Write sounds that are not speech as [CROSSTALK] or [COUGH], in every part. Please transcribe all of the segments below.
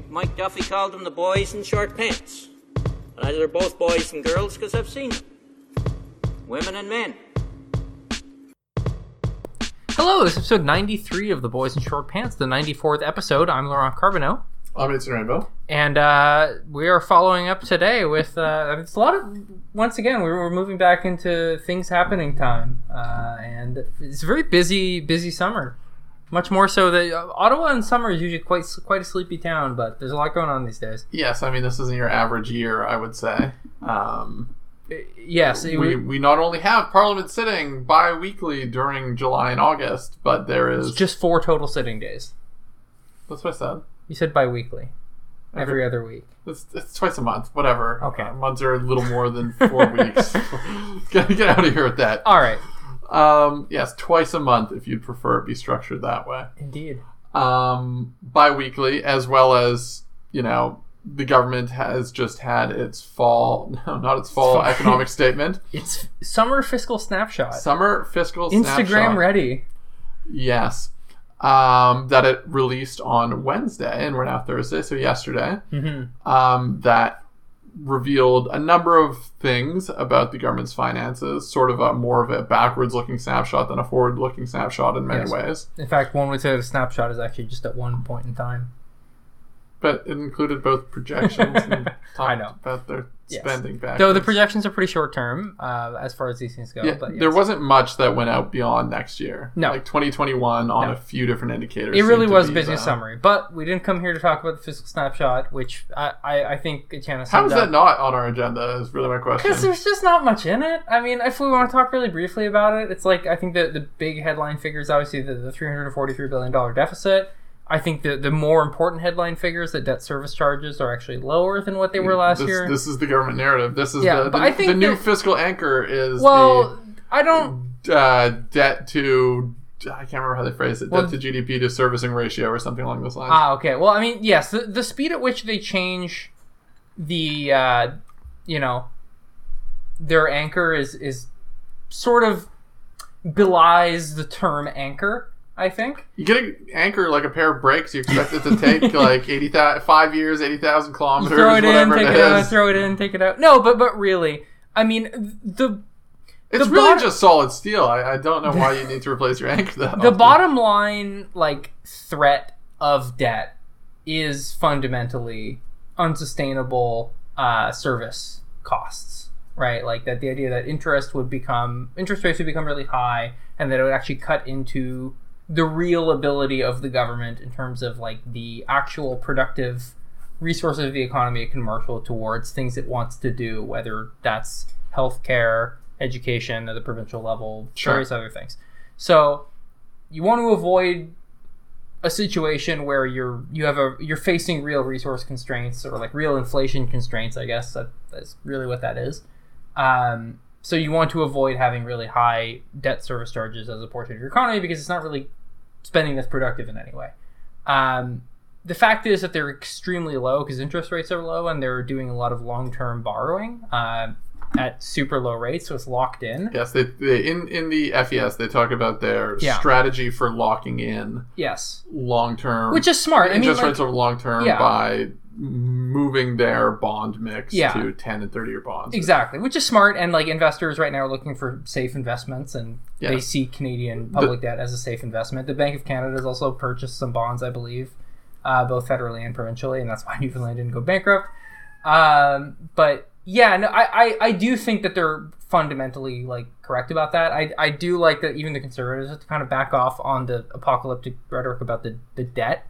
think Mike Duffy called them the boys in short pants. But either they're both boys and girls because I've seen them. Women and men. Hello, this is episode 93 of The Boys in Short Pants, the 94th episode. I'm Laurent Carbonneau. I'm Etienne Rainville. And uh, we are following up today with uh, it's a lot of once again we're, we're moving back into things happening time, uh, and it's a very busy busy summer. Much more so that uh, Ottawa in summer is usually quite quite a sleepy town, but there's a lot going on these days. Yes, I mean this isn't your average year, I would say. Um, Yes, it- we, we not only have Parliament sitting bi-weekly during July and August, but there is it's just four total sitting days. that's what I said. You said bi-weekly, every other week. It's, it's twice a month, whatever. Okay. Uh, months are a little more than four [LAUGHS] weeks. [LAUGHS] get, get out of here with that. All right, Um, yes, twice a month if you'd prefer it be structured that way. indeed. um, bi-weekly as well as you know the government has just had its fall [LAUGHS] no not its fall fall. economic [LAUGHS] statement It's summer fiscal snapshot. summer fiscal Instagram snapshot. ready. yes um, that it released on wednesday and we're now thursday so yesterday Mm-hmm. um, that revealed a number of things about the government's finances sort of a more of a backwards looking snapshot than a forward looking snapshot in many Yes. ways In fact, one would say the snapshot is actually just at one point in time. But it included both projections and [LAUGHS] talked I know. about their Yes. spending back. Though the projections are pretty short term uh, as far as these things go. yeah, but yes. there wasn't much that went out beyond next year. No. like 2021 on No. a few different indicators. It really was a be busy the- summary, but we didn't come here to talk about the fiscal snapshot, which I, I, I think Etienne How is that not on our agenda? Is really my question. Because there's just not much in it. I mean, if we want to talk really briefly about it, it's like I think the the big headline figure is obviously the, the 343 billion dollar deficit. I think the the more important headline figures, the debt service charges, are actually lower than what they were last this, year. This is the government narrative. This is Yeah, the, the, I think the new that- fiscal anchor is well, I don't. uh, debt to I can't remember how they phrase it. Well- debt to GDP to servicing ratio or something along those lines. Ah, okay. Well, I mean, yes, the, the speed at which they change the, uh, you know, their anchor is is sort of belies the term anchor. I think. you get an anchor like a pair of brakes. You expect it to take [LAUGHS] like 80, five years, eighty thousand kilometers, throw it in, take it it, out, throw it in, take it out. No, but but really, I mean, the It's The really just solid steel. I, I don't know why you need to replace your [LAUGHS] anchor that the often. bottom line like threat of debt is fundamentally unsustainable uh, service costs right like that the idea that interest would become interest rates would become really high and that it would actually cut into the real ability of the government in terms of like the actual productive resources of the economy it can marshal towards things it wants to do whether that's healthcare education at the provincial level Sure. various other things so you want to avoid a situation where you're you have a you're facing real resource constraints or like real inflation constraints i guess that, that's really what that is um, so you want to avoid having really high debt service charges as a portion of your economy because it's not really spending that's productive in any way um, the fact is that they're extremely low because interest rates are low and they're doing a lot of long-term borrowing uh, at super low rates so it's locked in Yes, they, they in in the FES they talk about their Yeah. strategy for locking in yes long term, which is smart i mean interest like, rates over long term Yeah. by moving their bond mix Yeah. to ten and thirty year bonds. Exactly, which is smart, and like investors right now are looking for safe investments, and they see Canadian public debt as a safe investment. The Bank of Canada has also purchased some bonds, I believe, uh, both federally and provincially, and that's why [LAUGHS] Newfoundland didn't go bankrupt. Um, but yeah, no, I, I, I do think that they're fundamentally like correct about that. I, I do like that even the conservatives have to kind of back off on the apocalyptic rhetoric about the, the debt.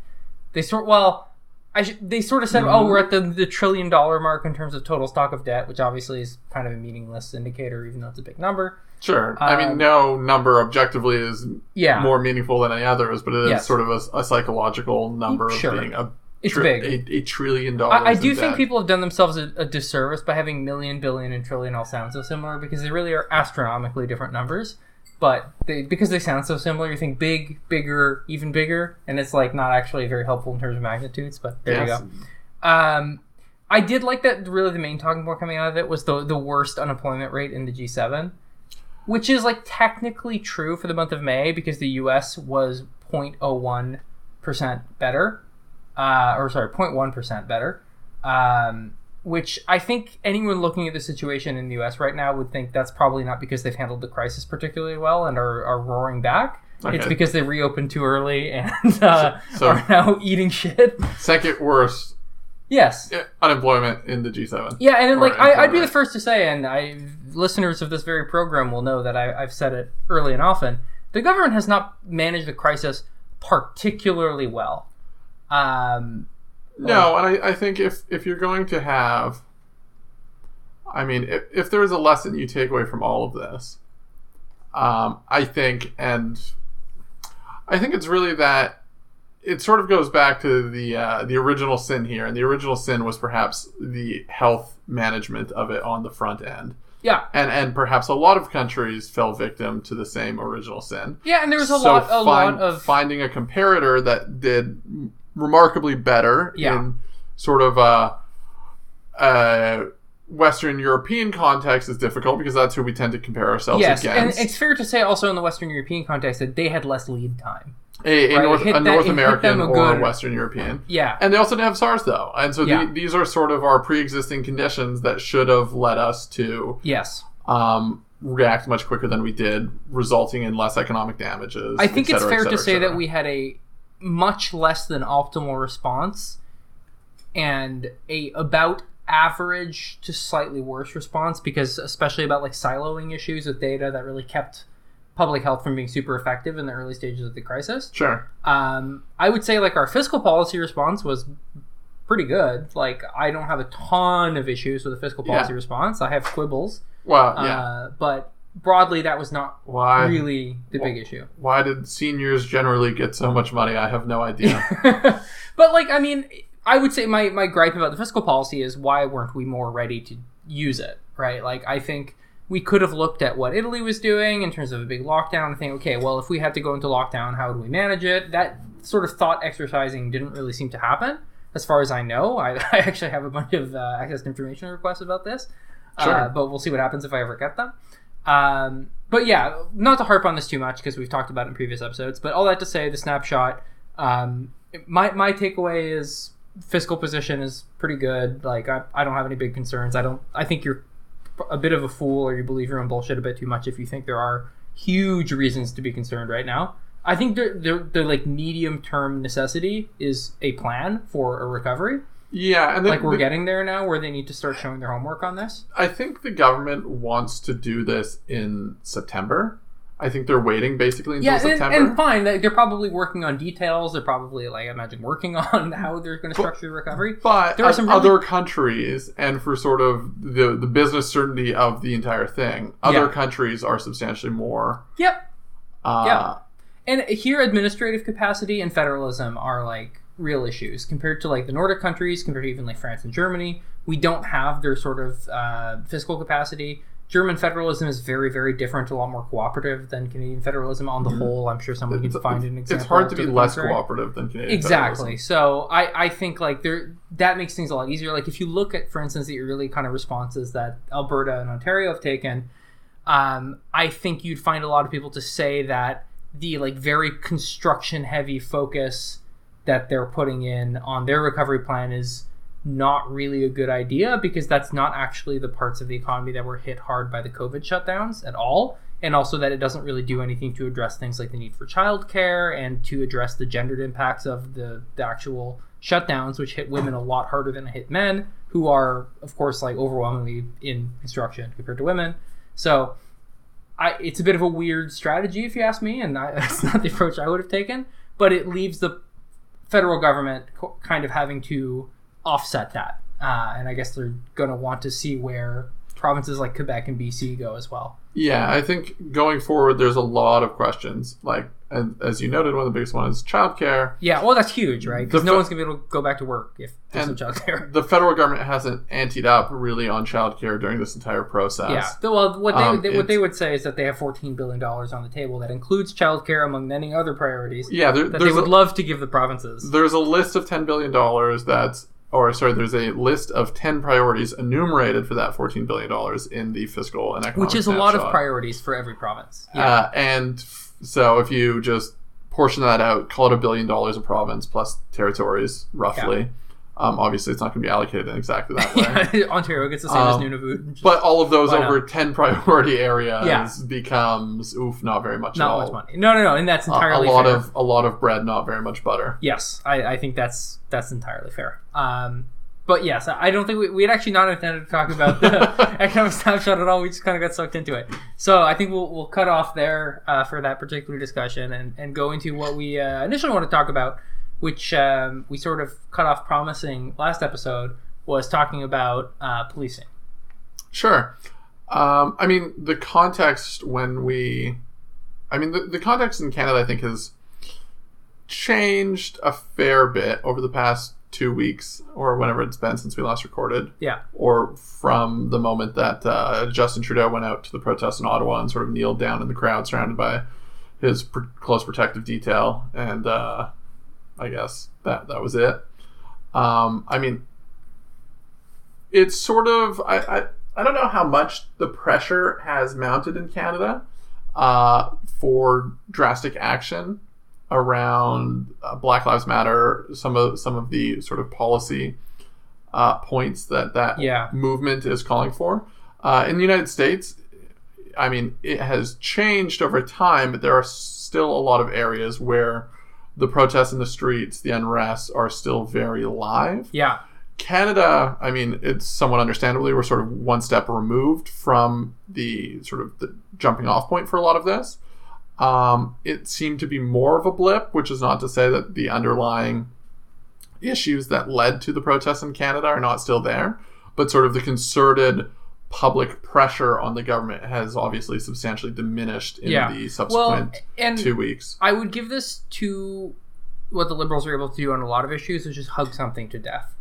They sort well. I sh- they sort of said, "Oh, we're at the, the trillion dollar mark in terms of total stock of debt," which obviously is kind of a meaningless indicator, even though it's a big number. Sure. I mean, Um, no number objectively is Yeah, more meaningful than any others, but it is Yes. sort of a, a psychological number Sure. of being a, it's tri- big. a, a trillion dollars. I, I do think debt. people have done themselves a, a disservice by having million, billion, and trillion all sound so similar because they really are astronomically different numbers. But they, because they sound so similar, you think big, bigger, even bigger, and it's like not actually very helpful in terms of magnitudes. But there Yes. you go. Um, I did like that. Really, the main talking point coming out of it was the the worst unemployment rate in the G7, which is like technically true for the month of May because the U.S. was 0.01 percent better. uh, or sorry, 0.1 percent better. Um, which I think anyone looking at the situation in the U.S. right now would think that's probably not because they've handled the crisis particularly well and are, are roaring back. Okay. It's because they reopened too early and uh, So- are now eating shit. Second worst Yes. unemployment in the G7. Yeah, and then, like I, I'd be the first to say, and I listeners of this very program will know that I, I've said it early and often. The government has not managed the crisis particularly well. Um, No, and I, I think if if you're going to have, I mean, if, if there is a lesson you take away from all of this, um, I think, and I think it's really that it sort of goes back to the uh, the original sin here, and the original sin was perhaps the health management of it on the front end, yeah, and and perhaps a lot of countries fell victim to the same original sin. yeah, and there was a So lot, a find- lot of finding a comparator that did remarkably better Yeah. in sort of a, a Western European context is difficult because that's who we tend to compare ourselves yes, and it's fair to say also in the Western European context that they had less lead time. a, a right, North, a that- North American a or a Western European. Yeah, And they also didn't have SARS though, and so the- these are sort of our pre-existing conditions that should have led us to yes. um, react much quicker than we did, resulting in less economic damages. I think et it's fair cetera, to say that we had a much less than optimal response and a about average to slightly worse response because especially about like siloing issues with data that really kept public health from being super effective in the early stages of the crisis. Sure. Um, I would say like our fiscal policy response was pretty good. Like I don't have a ton of issues with the fiscal Yeah. policy response. I have quibbles, Well, yeah. uh, but broadly that was not Why? really the big issue. Why did seniors generally get so much money? I have no idea. [LAUGHS] but like, I mean, I would say my my gripe about the fiscal policy is why weren't we more ready to use it, right? Like, I think we could have looked at what Italy was doing in terms of a big lockdown and think, okay, well, if we had to go into lockdown, how do we manage it? That sort of thought exercising didn't really seem to happen, as far as I know. I, [LAUGHS] I actually have a bunch of uh, access to information requests about this, Sure. uh, but we'll see what happens if I ever get them. Um, but yeah, not to harp on this too much because we've talked about it in previous episodes. But all that to say, the snapshot. Um, my my takeaway is fiscal position is pretty good. Like I, I don't have any big concerns. I don't. I think you're a bit of a fool or you believe your own bullshit a bit too much if you think there are huge reasons to be concerned right now. I think the the, the like medium term necessity is a plan for a recovery. Yeah, and then, Like we're the- getting there now, where they need to start showing their homework on this. I think the government wants to do this in September. I think they're waiting basically until Yeah, and, September. and fine. they- They're probably working on details. They're probably, like, I imagine, working [LAUGHS] on how they're going to structure the recovery. but there are some really- other countries, and for sort of the the business certainty of the entire thing, other Yeah. countries are substantially more. Yep. Uh, Yeah. And here, administrative capacity and federalism are like real issues compared to like the Nordic countries, compared to even like France and Germany. We don't have their sort of uh, fiscal capacity. German federalism is very, very different, a lot more cooperative than Canadian federalism on the whole. I'm sure someone can find an example. it's hard to to be less contrary. cooperative than Canadian exactly federalism. so i i think like there that makes things a lot easier like if you look at for instance the early kind of responses that alberta and ontario have taken um i think you'd find a lot of people to say that the like very construction heavy focus that they're putting in on their recovery plan is not really a good idea because that's not actually the parts of the economy that were hit hard by the covid shutdowns at all and also that it doesn't really do anything to address things like the need for childcare and to address the gendered impacts of the, the actual shutdowns, which hit women a lot harder than it hit men, who are, of course, like overwhelmingly in construction compared to women. So, I it's a bit of a weird strategy, if you ask me, and I, [LAUGHS] that's not the approach I would have taken. But it leaves the federal government co- kind of having to offset that, uh, and I guess they're going to want to see where provinces like Quebec and BC go as well. Yeah, I think going forward, there's a lot of questions. Like, and as you noted, one of the biggest ones is childcare. Yeah, well, that's huge, right? Because no fe- one's gonna be able to go back to work if there's no childcare. [LAUGHS] The federal government hasn't anteed up really on childcare during this entire process. Yeah. Well, what they, Um, they what they would say is that they have 14 billion dollars on the table that includes childcare among many other priorities Yeah, there, that they would a, love to give the provinces. there's a list of ten billion dollars that's, or sorry, there's a list of ten priorities enumerated for that fourteen billion dollars in the fiscal and economic Which is a lot of priorities for every province. Yeah. Uh, and f- so if you just portion that out, call it a billion dollars a province plus territories, roughly. Um, obviously, it's not going to be allocated in exactly that way. [LAUGHS] Ontario gets the same as Um, Nunavut. just But all of those over 10 priority areas Yeah. becomes, oof, not very much at not much money. No, no, no, and that's entirely a lot fair. of a lot of bread, not very much butter. Yes, I, I think that's that's entirely fair. Um, but yes, I I don't think we, we had actually not intended to talk about the [LAUGHS] economic snapshot at all. We just kind of got sucked into it. So I think we'll, we'll cut off there uh, for that particular discussion and, and go into what we uh, initially want to talk about, which um, we sort of cut off promising last episode was talking about uh, policing. Sure. Um, I mean, the context when we, I mean, the, the context in Canada, I think, has changed a fair bit over the past two weeks or whenever it's been since we last recorded, Yeah, or from the moment that uh, Justin Trudeau went out to the protest in Ottawa and sort of kneeled down in the crowd surrounded by his pr- close protective detail. And uh, I guess that, that was it. Um, I mean, it's sort of I, I I don't know how much the pressure has mounted in Canada uh, for drastic action around uh, Black Lives Matter. Some of some of the sort of policy uh, points that that Yeah. movement is calling for uh, in the United States. I mean, it has changed over time, but there are still a lot of areas where the protests in the streets, the unrest, are still very live. yeah, Canada, I mean, it's somewhat understandably we're sort of one step removed from the sort of the jumping off point for a lot of this. Um, it seemed to be more of a blip, which is not to say that the underlying issues that led to the protests in Canada are not still there, but sort of the concerted public pressure on the government has obviously substantially diminished in Yeah. the well, subsequent and two weeks. I would give this to what the liberals are able to do on a lot of issues, is just hug something to death.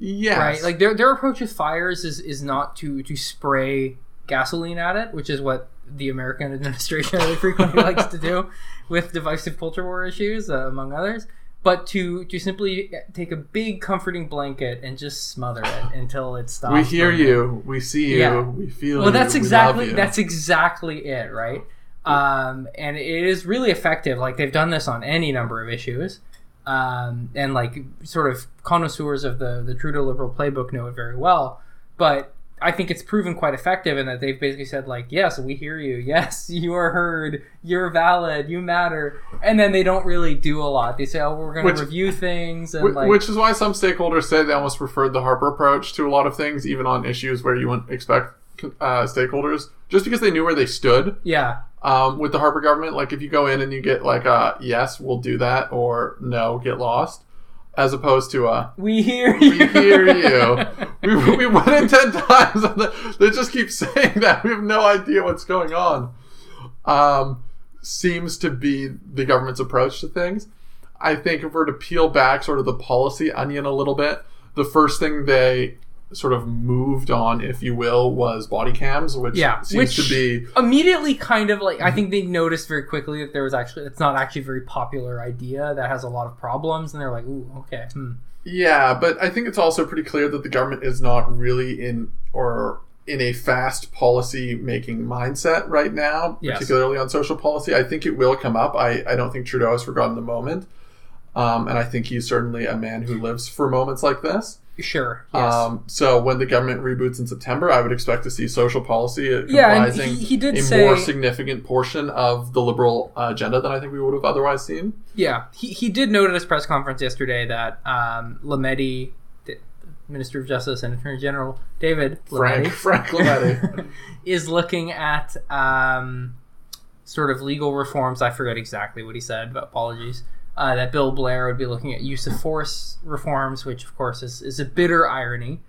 Yes. right like their their approach with fires is is not to to spray gasoline at it which is what the american [LAUGHS] administration really frequently likes to do with divisive culture war issues uh, among others but to to simply take a big comforting blanket and just smother it [SIGHS] until it stops we hear burning. you. We see you. Yeah. We feel well you. that's we exactly you. that's exactly it right um, and it is really effective like they've done this on any number of issues um, and like sort of connoisseurs of the the Trudeau Liberal playbook know it very well. But I think it's proven quite effective in that they've basically said like, yes, we hear you. [LAUGHS] Yes, you are heard. You're valid. You matter. And then they don't really do a lot. They say, oh, we're going Which- to review things and Wh- like, Which is why some stakeholders say they almost preferred the Harper approach to a lot of things, even on issues where you wouldn't expect uh, stakeholders, just because they knew where they stood yeah, um, with the Harper government. Like if you go in and you get like a yes, we'll do that, or no, get lost, as opposed to a we hear you. we hear [LAUGHS] you. [LAUGHS] we, we went in ten times, and they just keep saying that. We have no idea what's going on. Um, seems to be the government's approach to things. I think if we're to peel back sort of the policy onion a little bit, the first thing they sort of moved on, if you will, was body cams, which Yeah, seems which- to be immediately kind of like I think they noticed very quickly that there was actually it's not actually a very popular idea that has a lot of problems and they're like ooh okay hmm. Yeah, but I think it's also pretty clear that the government is not really in or in a fast policy making mindset right now, Yes. particularly on social policy. I think it will come up. I, I don't think Trudeau has forgotten the moment. Um, and I think he's certainly a man who lives for moments like this. Sure yes. Um, so when the government reboots in September, I would expect to see social policy Yeah, comprising he- he did a say- more significant portion of the liberal agenda than I think we would have otherwise seen. Yeah, he, he did note at his press conference yesterday that um, Lametti, the Minister of Justice and Attorney General David Frank Frank Lametti. [LAUGHS] is looking at um, sort of legal reforms. I forget exactly what he said, but apologies. Uh, that Bill Blair would be looking at use of force reforms, which of course is, is a bitter irony,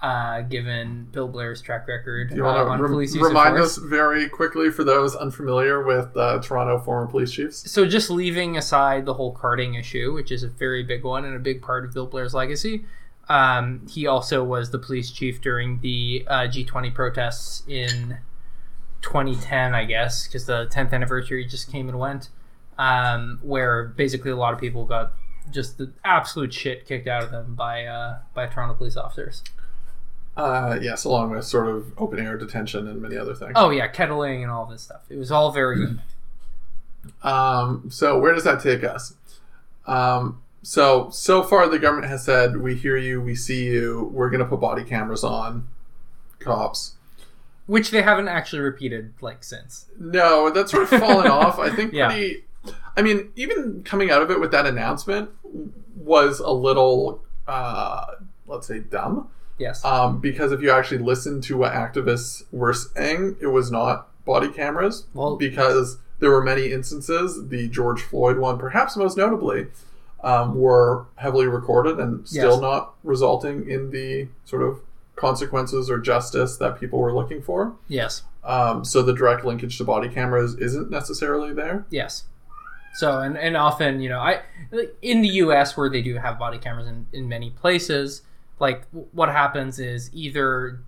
uh, given Bill Blair's track record Do you uh, want on to police use remind us very quickly for those unfamiliar with uh, Toronto former police chiefs? so just leaving aside the whole carding issue, which is a very big one and a big part of Bill Blair's legacy, um, he also was the police chief during the uh, G20 protests in 2010, I guess, because the 10th anniversary just came and went, um, where basically a lot of people got just the absolute shit kicked out of them by uh, by Toronto police officers. Uh, yes, along with sort of open air detention and many other things. Oh yeah, kettling and all this stuff. It was all very good. Um, so where does that take us? Um, so so far the government has said we hear you, we see you. We're going to put body cameras on cops. Which they haven't actually repeated like since. No, that's sort of fallen [LAUGHS] off. I think Yeah. I mean, even coming out of it with that announcement was a little, uh, let's say, dumb. Yes. Um, because if you actually listen to what activists were saying, it was not body cameras. Well- because there were many instances, the George Floyd one, perhaps most notably, um, were heavily recorded and still Yes. not resulting in the sort of consequences or justice that people were looking for. yes. Um, so the direct linkage to body cameras isn't necessarily there. Yes. So and, and often you know I in the U.S. where they do have body cameras in, in many places, like what happens is either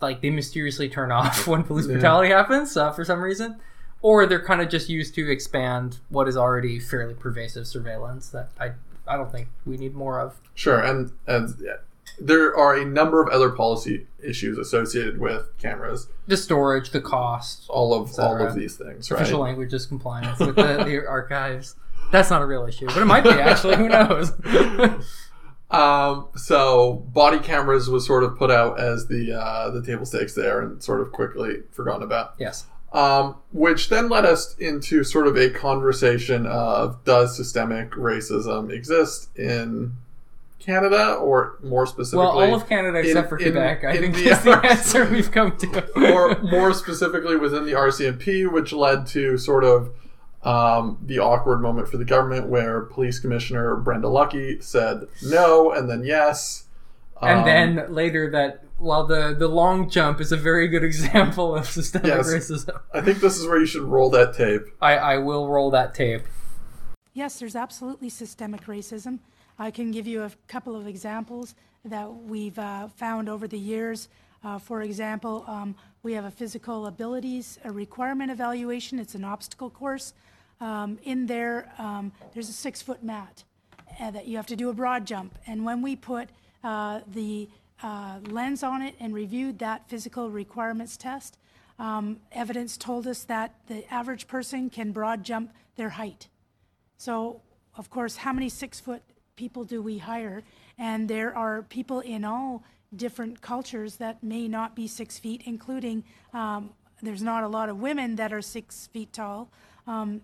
like they mysteriously turn off [LAUGHS] when police Yeah. brutality happens uh, for some reason, or they're kind of just used to expand what is already fairly pervasive surveillance that I I don't think we need more of. Sure, and and yeah, there are a number of other policy issues associated with cameras. The storage, the cost, All of all of these things, right? official languages compliance with the, the [LAUGHS] archives. That's not a real issue, but it might be actually. Who knows? [LAUGHS] Um, so body cameras was sort of put out as the uh, the table stakes there, and sort of quickly forgotten about. yes. Um, which then led us into sort of a conversation of does systemic racism exist in Canada, or more specifically, Well, all of Canada except in- for in- Quebec, I in think the is the [LAUGHS] answer we've come to. or more specifically within the RCMP, which led to sort of um, the awkward moment for the government where Police Commissioner Brenda Lucki said no and then yes. and Um, then later that while the the long jump is a very good example of systemic Yes. racism, I think this is where you should roll that tape. I, I will roll that tape. Yes, there's absolutely systemic racism. I can give you a couple of examples that we've uh, found over the years. Uh, for example, um, we have a physical abilities a requirement evaluation. It's an obstacle course. Um, in there, um, there's a six foot mat uh, that you have to do a broad jump. And when we put uh, the uh, lens on it and reviewed that physical requirements test, um, evidence told us that the average person can broad jump their height. So, of course, how many six foot people do we hire? And there are people in all different cultures that may not be six feet, including um, there's not a lot of women that are six feet tall um,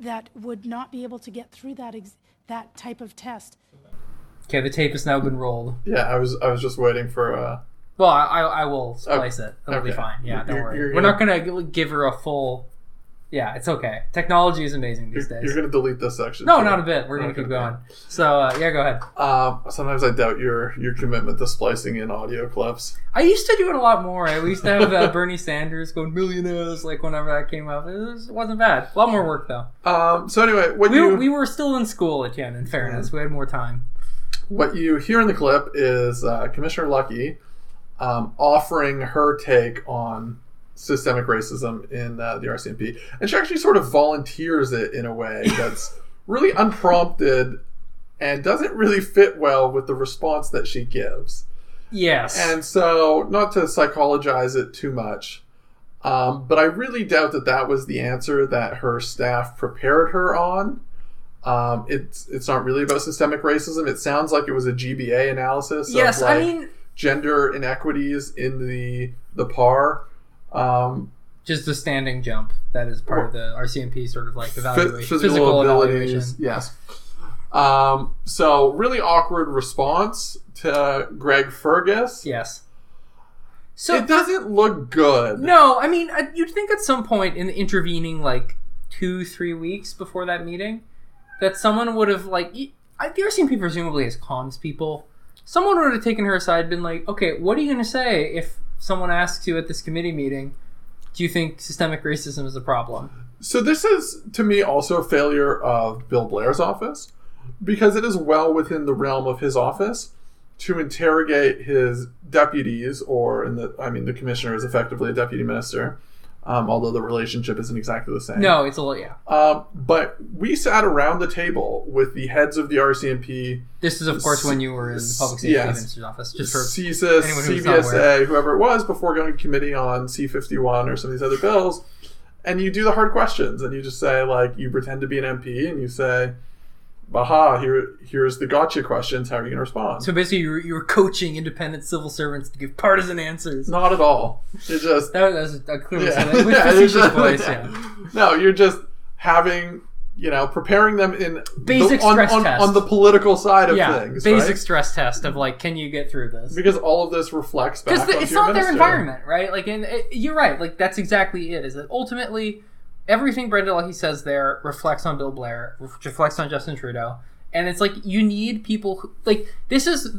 that would not be able to get through that ex- that type of test. Okay, the tape has now been rolled. Yeah, I was I was just waiting for uh Well, I, I I will splice it. It'll be fine. Yeah, don't You're- worry. you're We're not gonna- gonna give her a full. Yeah, it's okay. Technology is amazing these you're, days. you're gonna delete this section. No, too. not a bit. We're gonna Okay. keep going. So uh, yeah, go ahead. Um, sometimes I doubt your your commitment to splicing in audio clips. I used to do it a lot more. I used to have uh, [LAUGHS] Bernie Sanders going millionaires like whenever that came up. It, was, wasn't bad. A lot more work though. Um, so anyway, what We, you were- we were still in school, Etienne. In fairness, we had more time. what you hear in the clip is uh, Commissioner Lucki um, offering her take on systemic racism in uh, the RCMP, and she actually sort of volunteers it in a way [LAUGHS] that's really unprompted and doesn't really fit well with the response that she gives. Yes. And so, not to psychologize it too much, um, but I really doubt that that was the answer that her staff prepared her on. Um, it's it's not really about systemic racism. It sounds like it was a GBA analysis. yes, of I mean, gender inequities in the the par. Um, just the standing jump. That is part of the RCMP sort of like evaluation, physical, abilities. evaluation. Yes. Um, so really awkward response to Greg Fergus. Yes. So it doesn't look good. No, I mean, you'd think at some point in the intervening, like two, three weeks before that meeting, that someone would have like I- the RCMP presumably as comms people. Someone would have taken her aside, been like, "Okay, what are you going to say if someone asks you at this committee meeting? Do you think systemic racism is a problem?" So this is to me also a failure of Bill Blair's office because it is well within the realm of his office to interrogate his deputies or in the I mean the commissioner is effectively a deputy minister um, although the relationship isn't exactly the same. No, it's a little yeah. Um, but we sat around the table with the heads of the RCMP, This is of course when you were in the public safety Yes. minister's office, just for CSIS, who's whoever it was, before going to committee on C51 or some of these other bills. and you do the hard questions, and you just say like you pretend to be an MP, and you say, "Baha, here here's the gotcha questions. How are you going to respond?" So basically, you were, you were coaching independent civil servants to give partisan answers. Not at all. It just That was a clearly Yeah. [LAUGHS] with Yeah, facetious it's- voice. Yeah. [LAUGHS] No, you're just having you know preparing them in Basic the, on, stress on, test. on the political side of Yeah, things. basic right? stress test of like, can you get through this? because all of this reflects back Because it's not their environment, right? Like, and it, you're right. Like, that's exactly it. Is that ultimately everything Brenda Lucki says there reflects on Bill Blair, reflects on Justin Trudeau, and it's like you need people who like this is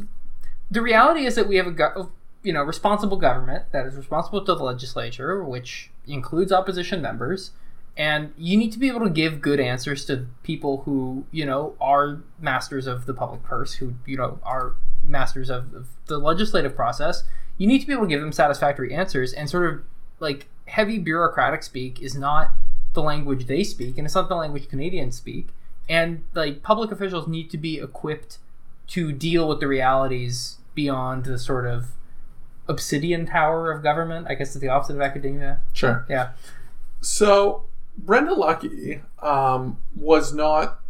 the reality is that we have a go- you know responsible government that is responsible to the legislature, which includes opposition members. And you need to be able to give good answers to people who, you know, are masters of the public purse, who, you know, are masters of, of the legislative process. You need to be able to give them satisfactory answers. And sort of like heavy bureaucratic speak is not the language they speak, and it's not the language Canadians speak. And like public officials need to be equipped to deal with the realities beyond the sort of obsidian tower of government. I guess it's the opposite of academia. Sure. Yeah. So Brenda Lucki um, was not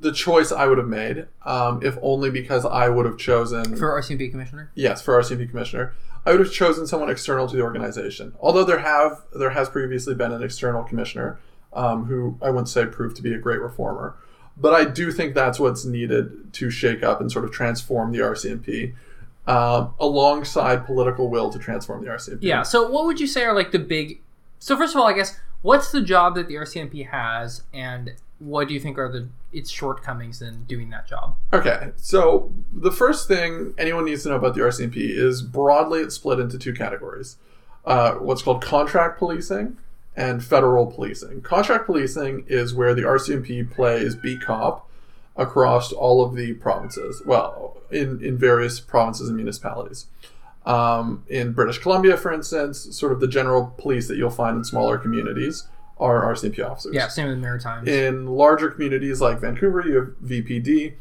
the choice I would have made, um, if only because I would have chosen For RCMP commissioner. yes for RCMP commissioner. I would have chosen someone external to the organization. Although there have there has previously been an external commissioner um, who I wouldn't say proved to be a great reformer, but I do think that's what's needed to shake up and sort of transform the RCMP. Um, alongside political will to transform the RCMP. Yeah. So, what would you say are like the big? So, first of all, I guess what's the job that the RCMP has, and what do you think are the its shortcomings in doing that job? Okay, so the first thing anyone needs to know about the RCMP is broadly it's split into two categories uh, what's called contract policing and federal policing. Contract policing is where the RCMP plays beat cop across all of the provinces, well, in, in various provinces and municipalities. Um, in British Columbia, for instance, sort of the general police that you'll find in smaller communities are RCMP officers. Yeah. Same with the Maritimes. In larger communities like Vancouver, you have VPD.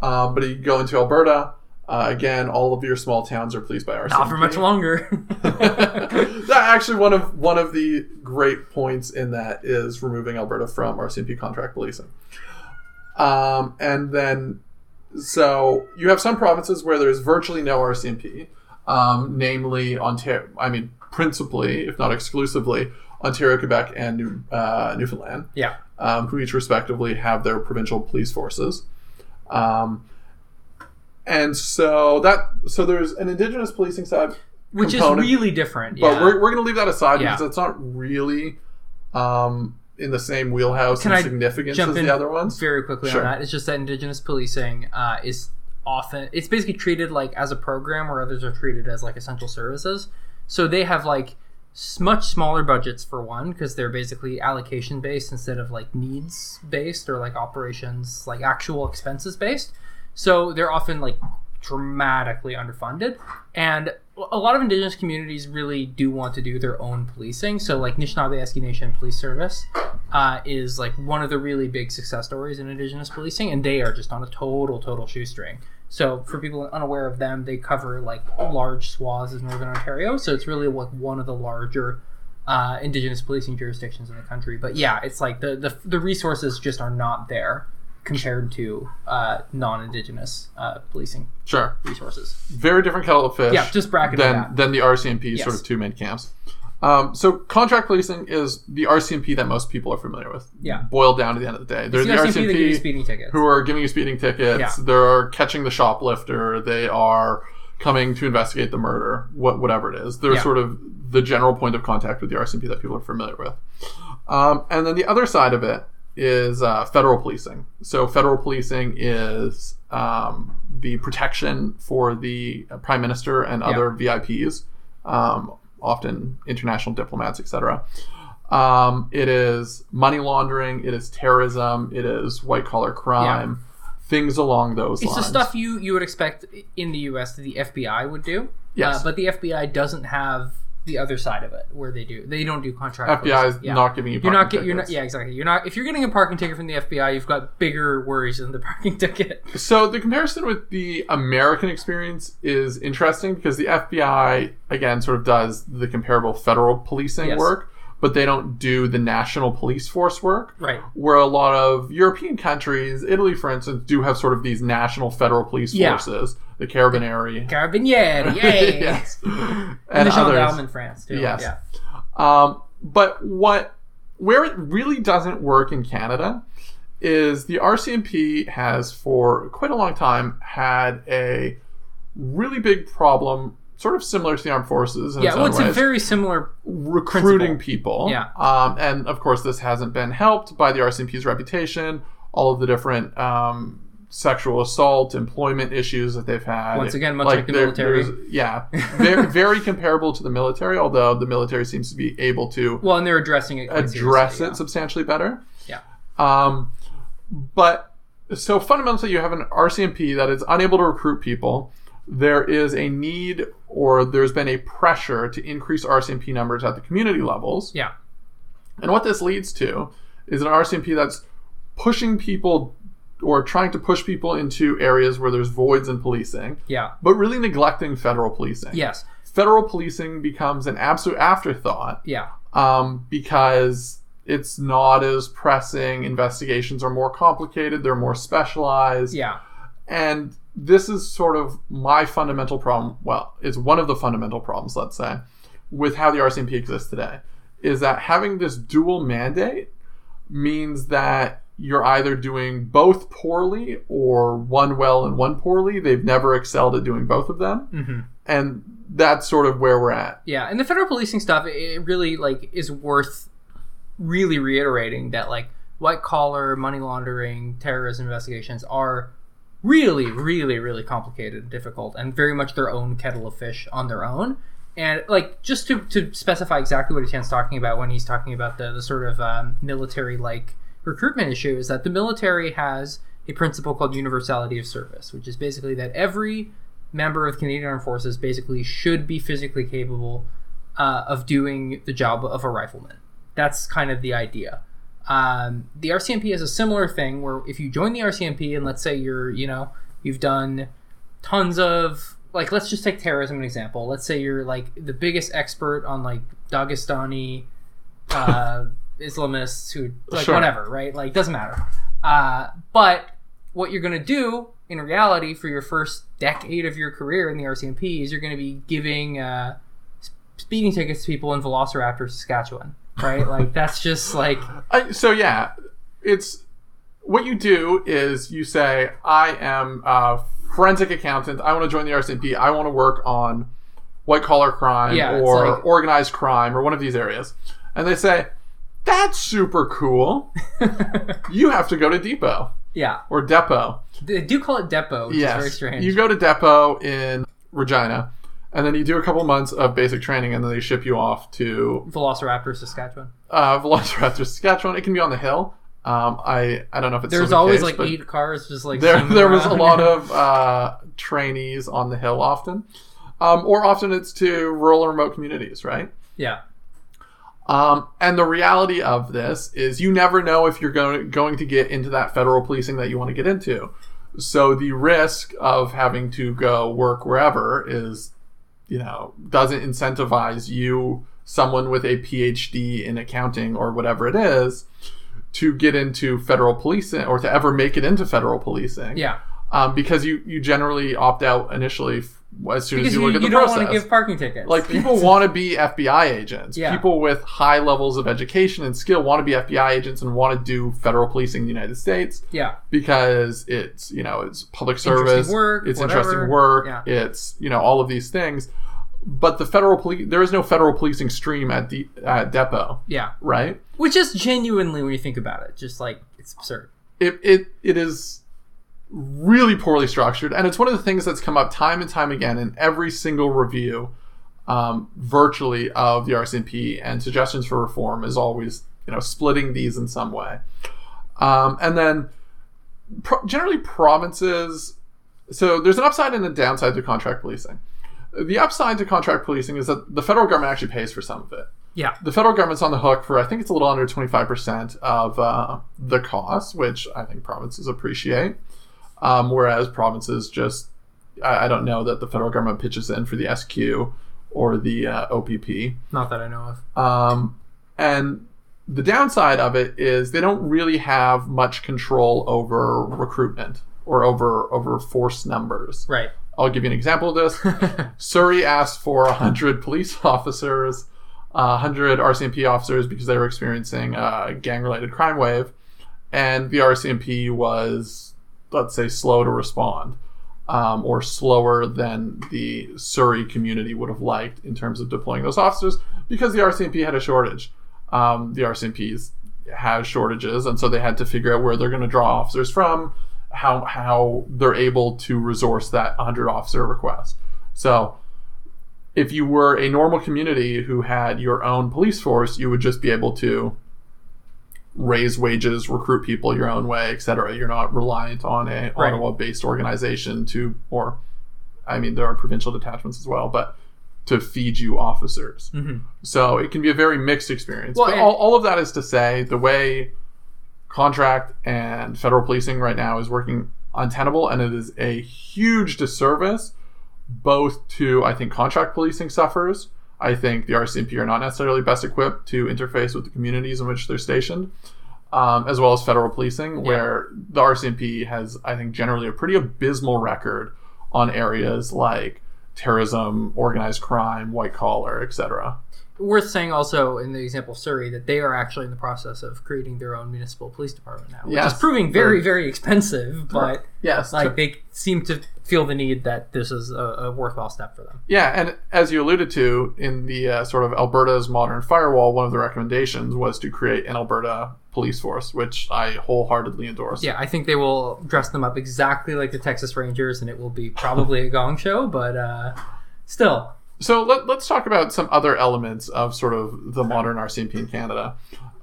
Um, but you go into Alberta, uh, again, all of your small towns are policed by RCMP. Not for much longer. [LAUGHS] that actually one of one of the great points in that is removing Alberta from RCMP contract policing. Um, and then, so you have some provinces where there's virtually no RCMP, um, namely Ontario. I mean, principally, if not exclusively, Ontario, Quebec, and New, uh, Newfoundland yeah. um, who each respectively have their provincial police forces. Um, and so that so there's an indigenous policing side, Which component, is really different. but yeah. we're, we're going to leave that aside Yeah. because it's not really um, in the same wheelhouse Can and I significance as the other ones. very quickly Sure. on that. It's just that Indigenous policing uh, is often it's basically treated like as a program where others are treated as like essential services. So they have like much smaller budgets for one because they're basically allocation based instead of like needs based or like operations like actual expenses based. So they're often like dramatically underfunded. And a lot of indigenous communities really do want to do their own policing. So like Nishnawbe Aski Nation Police Service uh, is like one of the really big success stories in indigenous policing and they are just on a total total shoestring so for people unaware of them they cover like large swaths of northern ontario so it's really like one of the larger uh, indigenous policing jurisdictions in the country but yeah it's like the, the, the resources just are not there compared to uh, non-indigenous uh, policing Sure, resources very different kettle of fish. Yeah, just bracket than that. than the RCMP sort of two main camps. Um, so contract policing is the RCMP that most people are familiar with. Yeah. boiled down to the end of the day, they're the the RCMP that give you RCMP speeding tickets who are giving you speeding tickets. Yeah. They're catching the shoplifter. They are coming to investigate the murder. What whatever it is, they're Yeah. sort of the general point of contact with the RCMP that people are familiar with. Um, and then the other side of it is uh, federal policing. So federal policing is um, the protection for the prime minister and other VIPs, um, often international diplomats, etc. Um, it is money laundering. It is terrorism. It is white collar crime. Things along those It's lines. the stuff you you would expect in the U.S. that the FBI would do. Yes. Uh, but the FBI doesn't have the other side of it, where they do. They don't do contract. FBI is. Yeah. not giving you. You're not parking get. You're not. Yeah, exactly. You're not. If you're getting a parking ticket from the FBI, you've got bigger worries than the [LAUGHS] parking ticket. So the comparison with the American experience is interesting because the FBI again sort of does the comparable federal policing Yes. work, but they don't do the national police force work. Right. Where a lot of European countries, Italy, for instance, do have sort of these national federal police Yeah. forces, the Carabinieri. Carabinieri, [LAUGHS] yay! yes. And And the others. gendarme in France too. Yes. Yeah. Um, but what where it really doesn't work in Canada is the RCMP has for quite a long time had a really big problem, sort of similar to the armed forces. In Yeah, its well, it's a very similar. recruiting principle. people. Yeah. Um, and of course, this hasn't been helped by the RCMP's reputation, all of the different um, sexual assault, employment issues that they've had. Once again, much like the there- military. Yeah, very, [LAUGHS] very comparable to the military, although the military seems to be able to Well, and they're addressing it. Address it yeah. substantially better. Yeah. Um, but so fundamentally, you have an RCMP that is unable to recruit people. There is a need, or there's been a pressure to increase RCMP numbers at the community levels. Yeah. And what this leads to is an RCMP that's pushing people or trying to push people into areas where there's voids in policing, Yeah. but really neglecting federal policing. Yes. Federal policing becomes an absolute afterthought Yeah. um, because it's not as pressing. Investigations are more complicated, they're more specialized. Yeah. And this is sort of my fundamental problem. Well, it's one of the fundamental problems, let's say, with how the RCMP exists today. Is that having this dual mandate means that you're either doing both poorly or one well and one poorly. They've never excelled at doing both of them. Mm-hmm. And that's sort of where we're at. Yeah, and the federal policing stuff, it- it really like is worth really reiterating that like white collar money laundering, terrorism investigations are really, really, really complicated and difficult, and very much their own kettle of fish on their own. And like just to, to specify exactly what Etienne's talking about when he's talking about the, the sort of um, military like recruitment issue is that the military has a principle called universality of service, which is basically that every member of Canadian Armed Forces basically should be physically capable uh, of doing the job of a rifleman. That's kind of the idea. Um, the RCMP has a similar thing where if you join the RCMP and let's say you're, you know, you've done tons of like let's just take terrorism an example. Let's say you're like the biggest expert on like Dagestani uh, [LAUGHS] Islamists who like Sure. whatever, right? Like doesn't matter. Uh, but what you're going to do in reality for your first decade of your career in the RCMP is you're going to be giving uh, speeding tickets to people in Velociraptor, Saskatchewan, right? like that's just like [LAUGHS] I, so yeah, it's what you do is you say, I am a forensic accountant. I want to join the RCMP. I want to work on white collar crime Yeah, or like- organized crime or one of these areas. And they say, that's super cool. [LAUGHS] you have to go to Depot yeah. or Depot. They do call it depot, which is very Yes. strange. You go to Depot in Regina. And then you do a couple months of basic training, and then they ship you off to Velociraptor, Saskatchewan. uh, Velociraptor, Saskatchewan. It can be on the hill. Um, I I don't know if it's There's the always case, like eight cars just like there, there was a lot of [LAUGHS] uh, trainees on the hill often um, or often it's to rural and remote communities right yeah um, and the reality of this is you never know if you're going, going to get into that federal policing that you want to get into so the risk of having to go work wherever is you know doesn't incentivize you someone with a phd in accounting or whatever it is to get into federal policing or to ever make it into federal policing. Yeah. Um, because you you generally opt out initially as soon because as you, you, look at you the process. You don't want to give parking tickets like [LAUGHS] people want to be FBI agents. Yeah. People with high levels of education and skill want to be FBI agents and want to do federal policing in the United States yeah because it's you know it's public service, Interesting work, it's whatever. interesting work, Yeah. it's you know all of these things. But the federal police, there is no federal policing stream at the at Depot, yeah right? which is genuinely when you think about it just like it's absurd it, it it is really poorly structured. And it's one of the things that's come up time and time again in every single review um, virtually of the RCMP and suggestions for reform is always you know splitting these in some way. Um, and then pro- generally provinces so there's an upside and a downside to contract policing. The upside to contract policing is that the federal government actually pays for some of it. Yeah. The federal government's on the hook for I think it's a little under 25% of uh, the cost, which I think provinces appreciate. Um, whereas provinces just, I, I don't know that the federal government pitches in for the SQ or the uh, OPP. not that i know of Um, And the downside of it is they don't really have much control over recruitment or over over force numbers. Right. I'll give you an example of this. [LAUGHS] Surrey asked for 100 police [LAUGHS] officers, uh, 100 RCMP officers because they were experiencing a gang related crime wave. And the RCMP was, let's say, slow to respond um, or slower than the Surrey community would have liked in terms of deploying those officers because the RCMP had a shortage. Um, the RCMPs has shortages, and so they had to figure out where they're going to draw officers from how how they're able to resource that 100 officer request. So if you were a normal community who had your own police force, you would just be able to raise wages, recruit people your own way, etc. You're not reliant on a Right. Ottawa-based organization to, or I mean, there are provincial detachments as well, but to feed you officers. Mm-hmm. So it can be a very mixed experience. Well, but all, all of that is to say, the way contract and federal policing right now is working untenable, and it is a huge disservice both to I think contract policing suffers. I think the RCMP are not necessarily best equipped to interface with the communities in which they're stationed, um, as well as federal policing, where the RCMP has I think generally a pretty abysmal record on areas like terrorism, organized crime, white collar, etc. Worth saying also in the example of Surrey that they are actually in the process of creating their own municipal police department now, which Yes. is proving very, very expensive. But Yes, like they seem to feel the need that this is a, a worthwhile step for them. Yeah, and as you alluded to in the uh, sort of Alberta's modern firewall, one of the recommendations was to create an Alberta police force, which I wholeheartedly endorse. Yeah, I think they will dress them up exactly like the Texas Rangers, and it will be probably a gong show. But uh, still, So let, let's talk about some other elements of sort of the modern RCMP in Canada.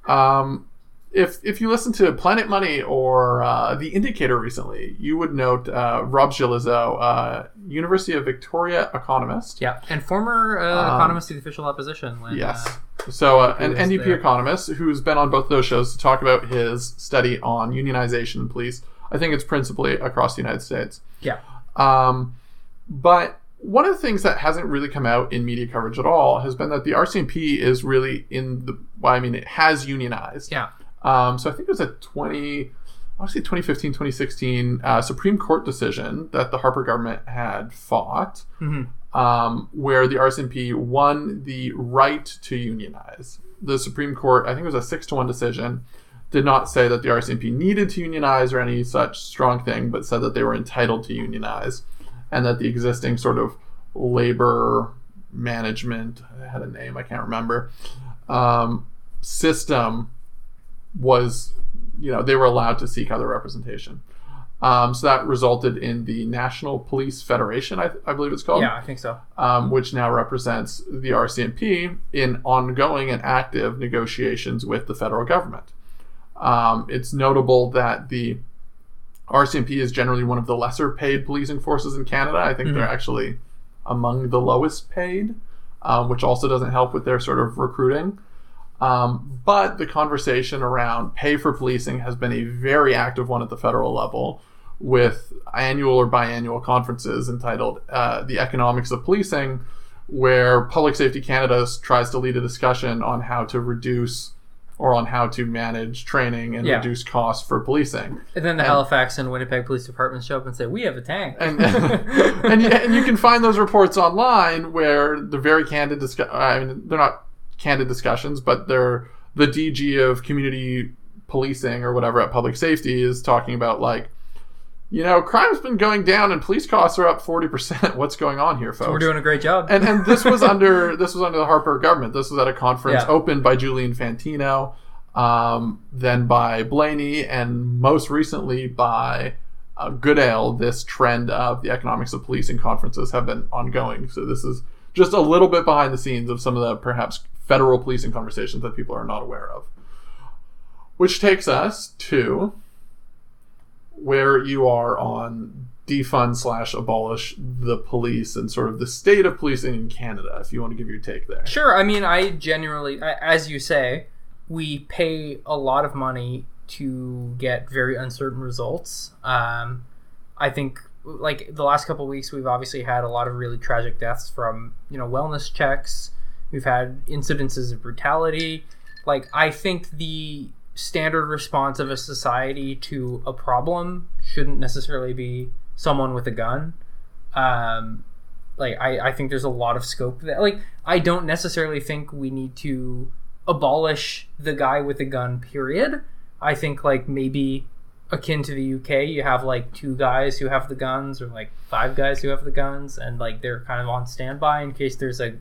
Um, if if you listen to Planet Money or uh, The Indicator recently, you would note uh, Rob Gillezeau, uh, University of Victoria economist. yeah, and former uh, economist to the official opposition. When, Um, Yes. uh, So, uh, an NDP there. economist who's been on both those shows to talk about his study on unionization in police. I think it's principally across the United States. yeah, Um, but one of the things that hasn't really come out in media coverage at all has been that the RCMP is really in the. Well, I mean, it has unionized. yeah, Um, so I think it was a 20, obviously 2015, 2016 uh, Supreme Court decision that the Harper government had fought, um, where the RCMP won the right to unionize. The Supreme Court, I think it was a six to one decision, did not say that the RCMP needed to unionize or any such strong thing, but said that they were entitled to unionize, and that the existing sort of labor management, it had a name I can't remember, um, system was, you know, they were allowed to seek other representation. Um, so that resulted in the National Police Federation, I, I believe it's called, yeah. I think so. um, which now represents the RCMP in ongoing and active negotiations with the federal government. Um, it's notable that the RCMP is generally one of the lesser paid policing forces in Canada. I think they're actually among the lowest paid, um, which also doesn't help with their sort of recruiting. Um, but the conversation around pay for policing has been a very active one at the federal level with annual or biannual conferences entitled uh, The Economics of Policing, where Public Safety Canada tries to lead a discussion on how to reduce or on how to manage training and Yeah. reduce costs for policing. And then the Halifax and Winnipeg police departments show up and say, "We have a tank." and [LAUGHS] and, you, and you can find those reports online where they're very candid discuss. I mean, they're not candid discussions, but they're the DG of community policing or whatever at public safety is talking about like, you know, crime's been going down and police costs are up forty percent. [LAUGHS] What's going on here, folks? We're doing a great job. and and this was [LAUGHS] under this was under the Harper government. This was at a conference Yeah. opened by Julian Fantino, um, then by Blaney, and most recently by uh, Goodale. This trend of the economics of policing conferences have been ongoing. So this is just a little bit behind the scenes of some of the perhaps federal policing conversations that people are not aware of. Which takes us to where you are on defund slash abolish the police and sort of the state of policing in Canada, if you want to give your take there. Sure. I mean, I generally, as you say, we pay a lot of money to get very uncertain results. Um, I think, like the last couple weeks, we've obviously had a lot of really tragic deaths from you know wellness checks. We've had incidences of brutality. Like I think the standard response of a society to a problem shouldn't necessarily be someone with a gun. Um, like I, I think there's a lot of scope that like I don't necessarily think we need to abolish the guy with the gun period. I think like maybe akin to the UK, you have like two guys who have the guns or like five guys who have the guns and like they're kind of on standby in case there's a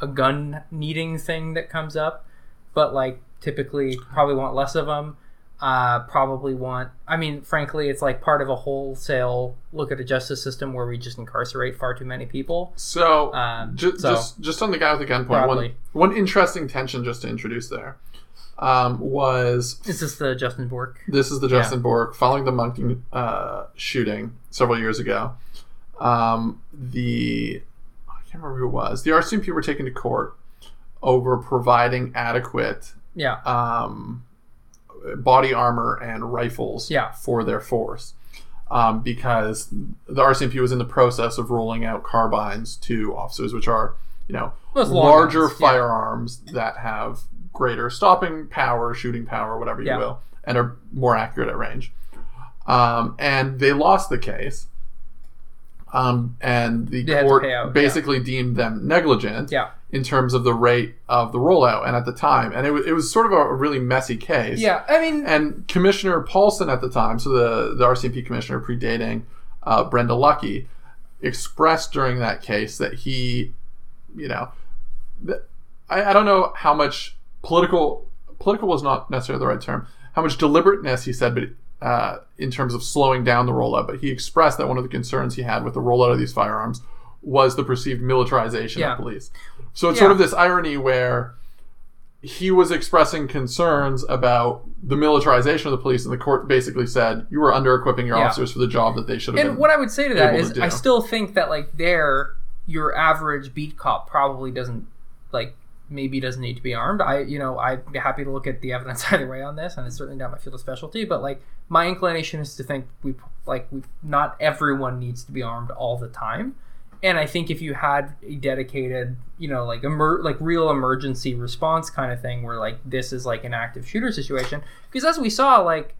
a gun needing thing that comes up. But like typically probably want less of them. Uh, probably want. I mean, frankly, it's like part of a wholesale look at a justice system where we just incarcerate far too many people. So, Um, ju- so- just just on the guy with the gun point, one, one interesting tension just to introduce there um, was Is this the Justin Bourque? this is the Justin Bourque following the Moncton uh, shooting several years ago. Um, the I can't remember who it was. The RCMP were taken to court over providing adequate Yeah. um, body armor and rifles Yeah. for their force. Um, because the RCMP was in the process of rolling out carbines to officers, which are, you know, larger guns, yeah. firearms that have greater stopping power, shooting power, whatever you Yeah. will, and are more accurate at range. Um, and they lost the case. Um, and the They court out, yeah. basically deemed them negligent Yeah. in terms of the rate of the rollout and at the time and it, wa- it was sort of a really messy case Yeah. I mean, and commissioner paulson at the time so the, the rcmp commissioner predating uh, Brenda Lucki expressed during that case that he you know th- I, I don't know how much political political was not necessarily the right term how much deliberateness he said but uh, in terms of slowing down the rollout but he expressed that one of the concerns he had with the rollout of these firearms was the perceived militarization Yeah. of police so it's Yeah. sort of this irony where he was expressing concerns about the militarization of the police, and the court basically said you were under equipping your Yeah. officers for the job that they should have and what I would say to that is, to. I still think that like there, your average beat cop probably doesn't like maybe doesn't need to be armed. I you know I'd be happy to look at the evidence [LAUGHS] either way on this, and it's certainly not my field of specialty. But like my inclination is to think we like we not everyone needs to be armed all the time. And I think if you had a dedicated, you know, like emer- like real emergency response kind of thing, where like this is like an active shooter situation, because as we saw, like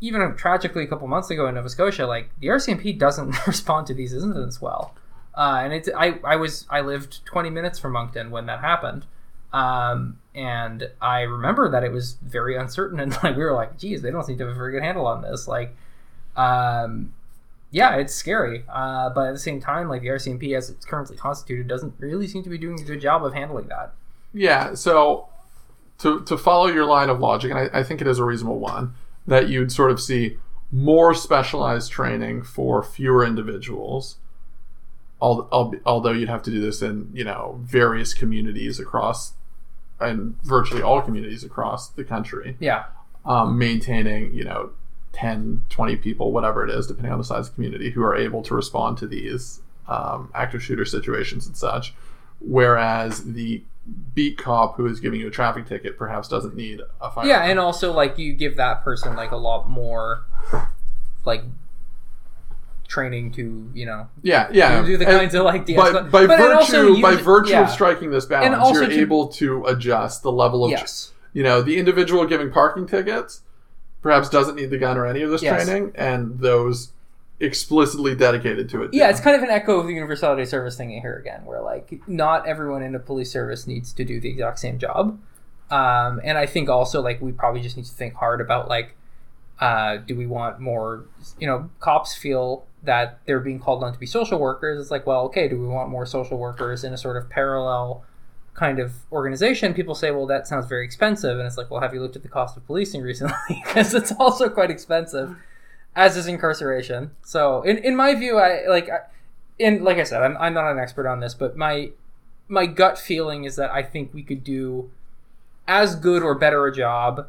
even tragically a couple months ago in Nova Scotia, like the RCMP doesn't [LAUGHS] respond to these incidents well. Uh, and it's I, I was I lived 20 minutes from Moncton when that happened, um, and I remember that it was very uncertain and [LAUGHS] like we were like, geez, they don't seem to have a very good handle on this. Like, um, yeah, it's scary. Uh, but at the same time, like the RCMP as it's currently constituted doesn't really seem to be doing a good job of handling that. yeah, so to to follow your line of logic, and I, I think it is a reasonable one, that you'd sort of see more specialized training for fewer individuals. al- al- Although you'd have to do this in you know various communities across, and virtually all communities across the country. Yeah, um, maintaining, you know, 10, 20 people, whatever it is, depending on the size of the community, who are able to respond to these um, active shooter situations and such. Whereas the beat cop who is giving you a traffic ticket perhaps doesn't need a fire. yeah, and also like you give that person like a lot more, like training to you know yeah, yeah. do the And kinds of like by, de-escal- by but virtue, also by virtue yeah. of striking this balance, you're to- able to adjust the level of, yes you know, the individual giving parking tickets perhaps doesn't need the gun or any of this Yes. training, and those explicitly dedicated to it. yeah it's kind of an echo of the universality service thing here again where like not everyone in a police service needs to do the exact same job um, and i think also like we probably just need to think hard about like uh, do we want more you know cops feel that they're being called on to be social workers it's like well okay do we want more social workers in a sort of parallel kind of organization? People say well that sounds very expensive. And it's like well have you looked at the cost of policing [LAUGHS] recently? Because it's also quite expensive as is incarceration. So in, in my view i like I, and like i said I'm, I'm not an expert on this but my my gut feeling is that i think we could do as good or better a job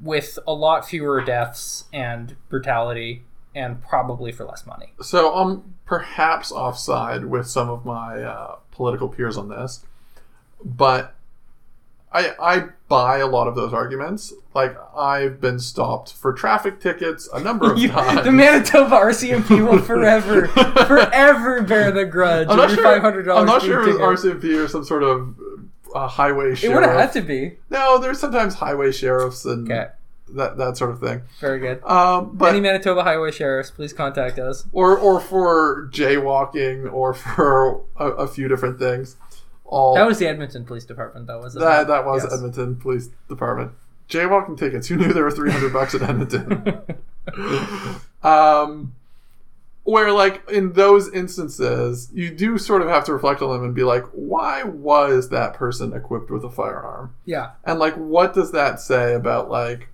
with a lot fewer deaths and brutality and probably for less money So I'm perhaps offside with some of my uh, political peers on this, but I I buy a lot of those arguments. Like I've been stopped for traffic tickets a number of [LAUGHS] You- times. the Manitoba RCMP [LAUGHS] will forever, forever bear the grudge [LAUGHS] I'm not sure. five hundred dollars. I'm not sure it was RCMP or some sort of uh, highway sheriff. It would have had to be. No, there's sometimes highway sheriffs and Okay, that that sort of thing. very good. Um, but Any Manitoba highway sheriffs, please contact us. or or for jaywalking or for a, a few different things. All That was the Edmonton Police Department, though, was it? that that was Yes. Edmonton Police Department. Jaywalking tickets. Who knew there were 300 bucks at Edmonton? [LAUGHS] um, where like in those instances, you do sort of have to reflect on them and be like, why was that person equipped with a firearm? yeah, And like, what does that say about like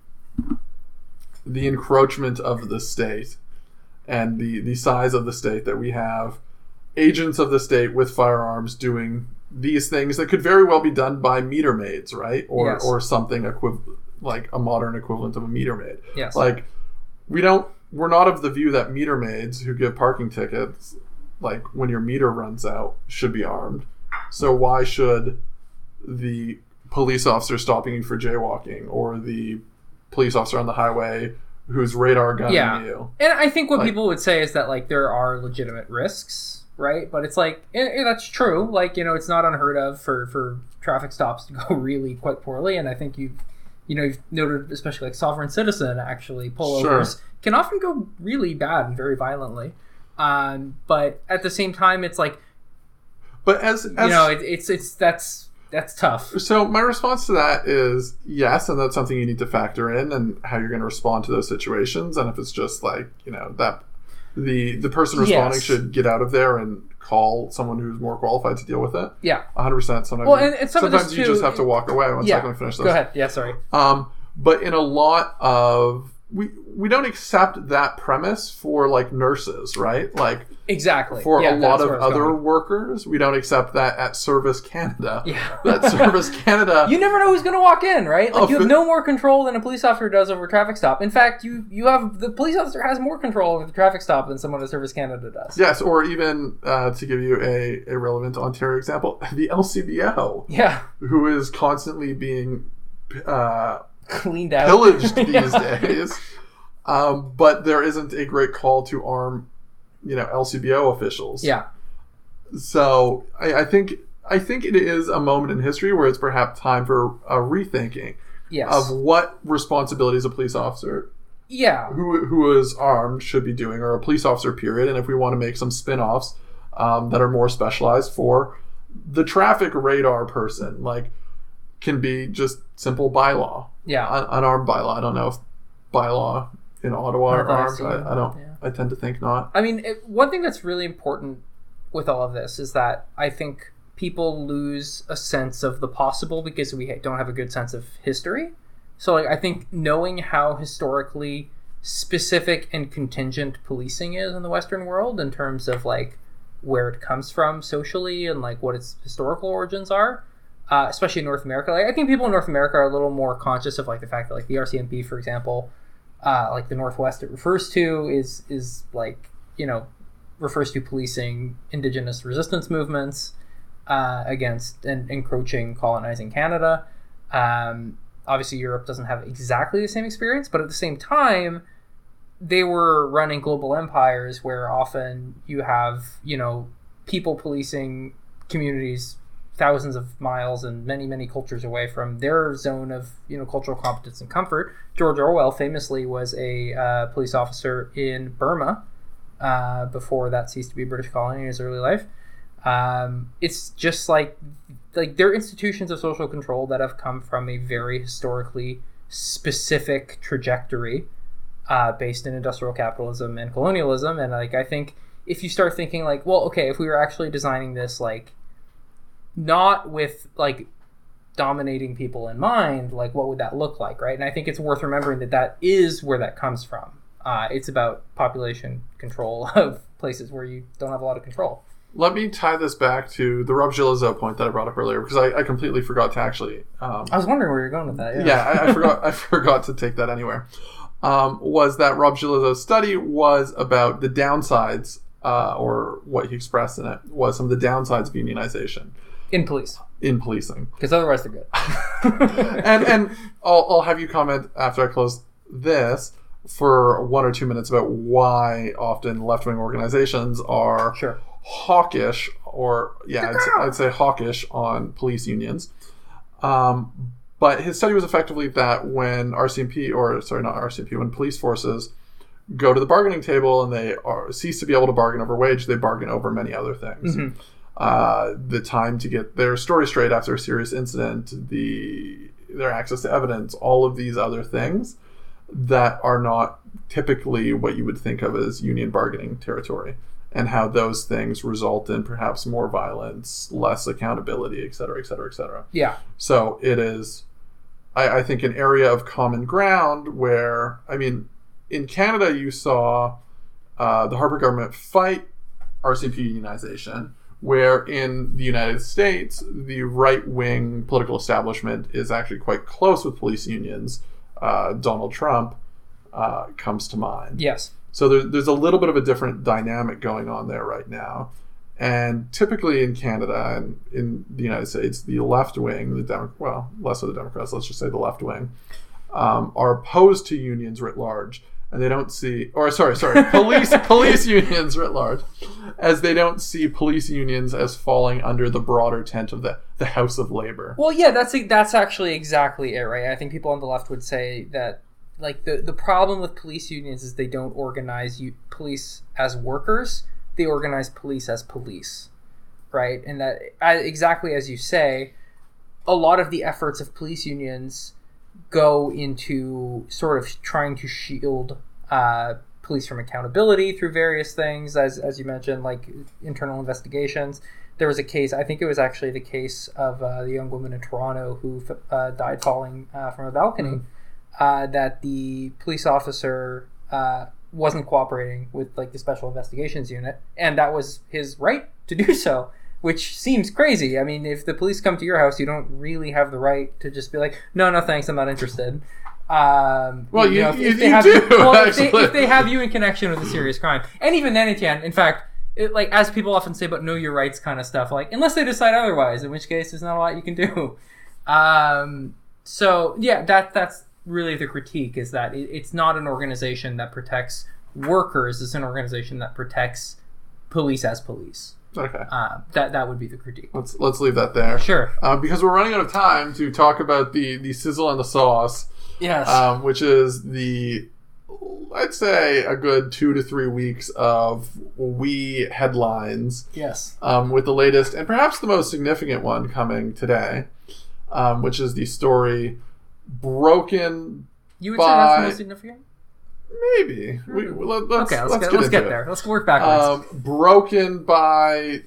the encroachment of the state and the the size of the state that we have agents of the state with firearms doing these things that could very well be done by meter maids, right? Or Yes. or something equiv- like a modern equivalent of a meter maid. yes. Like we don't we're not of the view that meter maids who give parking tickets like when your meter runs out should be armed. So why should the police officer stopping you for jaywalking or the police officer on the highway who's radar gunning Yeah. you? And I think what Like- people would say is that like there are legitimate risks, right? But it's like and, and that's true. Like you know, it's not unheard of for for traffic stops to [LAUGHS] go really quite poorly. And I think you've you know you've noted especially like sovereign citizen actually pullovers Sure. can often go really bad and very violently. Um, but at the same time, it's like But as, as you know, it, it's it's that's that's tough. So my response to that is yes, and that's something you need to factor in and how you're going to respond to those situations. And if it's just like you know that the the person responding Yes. should get out of there and call someone who's more qualified to deal with it. Yeah. 100. percent Sometimes, Well, and- and some sometimes you too- just have to walk away. One Yeah. second, finish this. Go ahead. Yeah. Sorry. Um, but in a lot of we we don't accept that premise for like nurses, right? Like Exactly. for Yeah, a lot of where I was other going. workers, we don't accept that at Service Canada. [LAUGHS] Yeah. That Service [LAUGHS] Canada. You never know who's going to walk in, right? Like Oh, you have no more control than a police officer does over a traffic stop. In fact, you you have the police officer has more control over the traffic stop than someone at Service Canada does. Yes, or even uh, to give you a, a relevant Ontario example, [LAUGHS] the LCBO, Yeah, who is constantly being uh, cleaned out. pillaged [LAUGHS] these days. Um, but there isn't a great call to arm, you know, LCBO officials. Yeah, So I, I think I think it is a moment in history where it's perhaps time for a rethinking yes, of what responsibilities a police officer yeah, who who is armed should be doing, or a police officer period. And if we want to make some spin-offs um, that are more specialized for the traffic radar person, like can be just simple bylaw, yeah. un- unarmed bylaw. I don't know if bylaw in Ottawa are armed. I, I don't. yeah. I tend to think not. I mean, it, one thing that's really important with all of this is that I think people lose a sense of the possible because we don't have a good sense of history. So, like, I think knowing how historically specific and contingent policing is in the Western world in terms of like where it comes from socially and like what its historical origins are, uh, especially in North America. Like, I think people in North America are a little more conscious of like the fact that like the RCMP, for example, uh, like the Northwest it refers to is is like you know refers to policing indigenous resistance movements uh, against and encroaching colonizing Canada. Um, obviously, Europe doesn't have exactly the same experience, but at the same time, they were running global empires where often you have you know people policing communities thousands of miles and many many cultures away from their zone of you know cultural competence and comfort george orwell famously was a uh, police officer in burma uh, before that ceased to be a british colony in his early life. Um, it's just like like they're institutions of social control that have come from a very historically specific trajectory uh, based in industrial capitalism and colonialism. And like i think if you start thinking like well okay if we were actually designing this like not with like dominating people in mind like what would that look like right and i think it's worth remembering that that is where that comes from uh, it's about population control [LAUGHS] of places where you don't have a lot of control Let me tie this back to the Rob Gillezeau point that I brought up earlier because I, I completely forgot to actually. Um, i was wondering where you're going with that yeah, yeah, I, I [LAUGHS] forgot. I forgot to take that anywhere. Um, was that Rob Gillezeau's study was about the downsides, uh, or what he expressed in it was some of the downsides of unionization in police in policing. because otherwise they're good [LAUGHS] and and I'll, I'll have you comment after I close this for one or two minutes about why often left wing organizations are sure hawkish or yeah, I'd, I'd say hawkish on police unions. Um, but his study was effectively that when RCMP, or sorry, not RCMP, when police forces go to the bargaining table and they are, cease to be able to bargain over wage, they bargain over many other things. Uh, the time to get their story straight after a serious incident, the their access to evidence, all of these other things that are not typically what you would think of as union bargaining territory, and how those things result in perhaps more violence, less accountability, et cetera, et cetera, et cetera. Yeah. So it is, I, I think, an area of common ground where, I mean, in Canada, you saw uh, the Harper government fight RCMP unionization, where in the United States, the right wing political establishment is actually quite close with police unions. Uh, Donald Trump uh, comes to mind. Yes. So there, there's a little bit of a different dynamic going on there right now. And typically in Canada and in the United States, the left wing, the Demo- well, less of the Democrats, let's just say the left wing, um, are opposed to unions writ large, and they don't see, or sorry, sorry, police [LAUGHS] police unions writ large, as they don't see police unions as falling under the broader tent of the the House of Labor. Well, yeah, that's that's actually exactly it, right? I think people on the left would say that like the the problem with police unions is they don't organize you, police as workers; they organize police as police, right? And that exactly as you say, a lot of the efforts of police unions go into sort of trying to shield uh, police from accountability through various things, as as you mentioned, like internal investigations. There was a case, I think it was actually the case of uh, the young woman in Toronto who uh, died falling uh, from a balcony. Uh, that the police officer uh, wasn't cooperating with like the special investigations unit, and that was his right to do so which seems crazy. I mean, if the police come to your house, you don't really have the right to just be like, "No, no, thanks, I'm not interested." Um, Well, you- if, you- if they you have do, well, if they, if they have you in connection with a serious crime, and even then, Etienne, in fact, it, like as people often say about know your rights kind of stuff, like unless they decide otherwise, in which case there's not a lot you can do. Um, so yeah, that that's really the critique is that it, it's not an organization that protects workers; it's an organization that protects police as police. Okay, Uh, that that would be the critique. let's let's leave that there. Sure. Uh, because we're running out of time to talk about the the sizzle and the sauce. Yes. um, which is the I'd say a good two to three weeks of we headlines, yes. um, with the latest and perhaps the most significant one coming today, um, which is the story broken. You would say that's the most significant. Maybe we, let, us Okay, let's, get, get, let's get it. there. Let's work backwards. Um, broken by,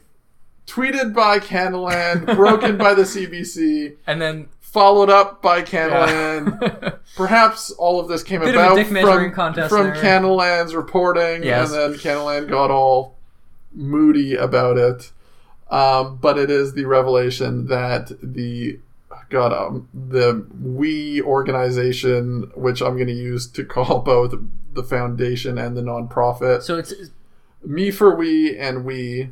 tweeted by Canadaland, [LAUGHS] broken by the CBC, and then followed up by Canadaland. [LAUGHS] Perhaps all of this came Bit about from, from. Reporting, Yes. and then Canadaland got all moody about it. Um, but it is the revelation that the God, um, the we organization, which I'm going to use to [LAUGHS] call both the foundation and the nonprofit, so it's me for we and we,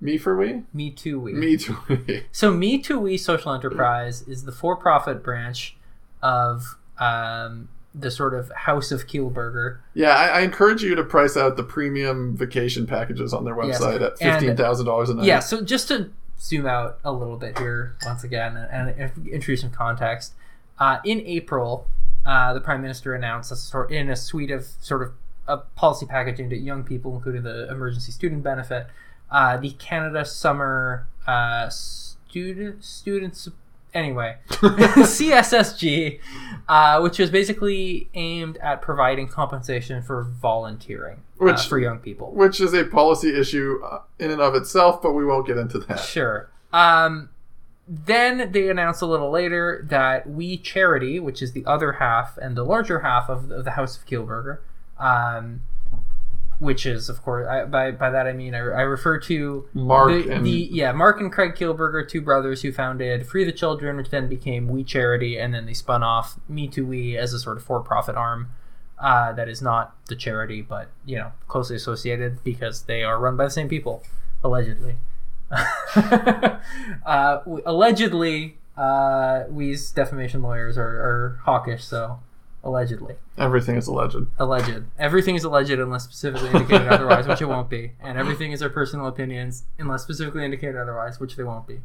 me for we, Me Too We. me too [LAUGHS] we. So ME to WE Social Enterprise is the for-profit branch of um, the sort of House of Kielburger. Yeah, I, I encourage you to price out the premium vacation packages on their Yes. website at fifteen thousand dollars a night. Yeah, so just to zoom out a little bit here once again and, and introduce some context. Uh, in April, uh, the Prime Minister announced a sort in a suite of sort of a policy package aimed at young people, including the emergency student benefit, uh, the Canada Summer uh, Student Students anyway [LAUGHS] CSSG, uh, which was basically aimed at providing compensation for volunteering uh, Which- for young people. which is a policy issue uh, in and of itself, but we won't get into that. Sure. Um, then they announced a little later that We Charity, which is the other half and the larger half of the, of the House of Kielburger, um, which is, of course, I, by by that I mean I, I refer to Mark the, and the yeah Mark and Craig Kielburger, two brothers who founded Free the Children, which then became We Charity, and then they spun off ME to WE as a sort of for-profit arm. Uh, that is not the charity, but you know, closely associated because they are run by the same people, allegedly. [LAUGHS] uh, allegedly, uh, we's defamation lawyers are, are hawkish, so Allegedly. Everything is alleged. Alleged. Everything is alleged unless specifically indicated otherwise, which it won't be. And everything is our personal opinions unless specifically indicated otherwise, which they won't be.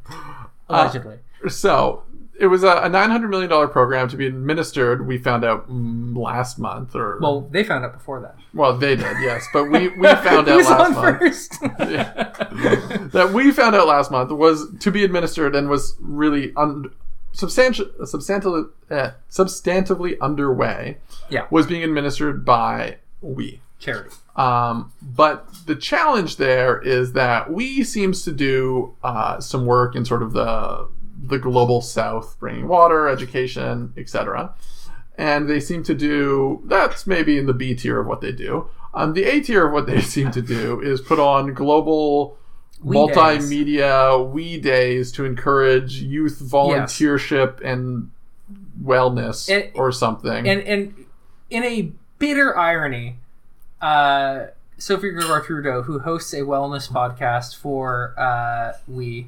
Allegedly. So it was a, a nine hundred million dollar program to be administered. We found out mm, last month, or well, they found out before that. well, they did, yes, but we we [LAUGHS] found out last on month. first? [LAUGHS] that we found out last month was to be administered and was really un- substantial, substantially, eh, substantively underway. Yeah. was being administered by we. Charity. Um, but the challenge there is that we seems to do uh, some work in sort of the the global south, bringing water, education, etc. And they seem to do that's maybe in the B tier of what they do. Um, the A tier of what they [LAUGHS] seem to do is put on global We days. multimedia we days to encourage youth volunteership and wellness And- or something. And and in a bitter irony, uh, Sophie Gregoire Trudeau, who hosts a wellness podcast for uh, We,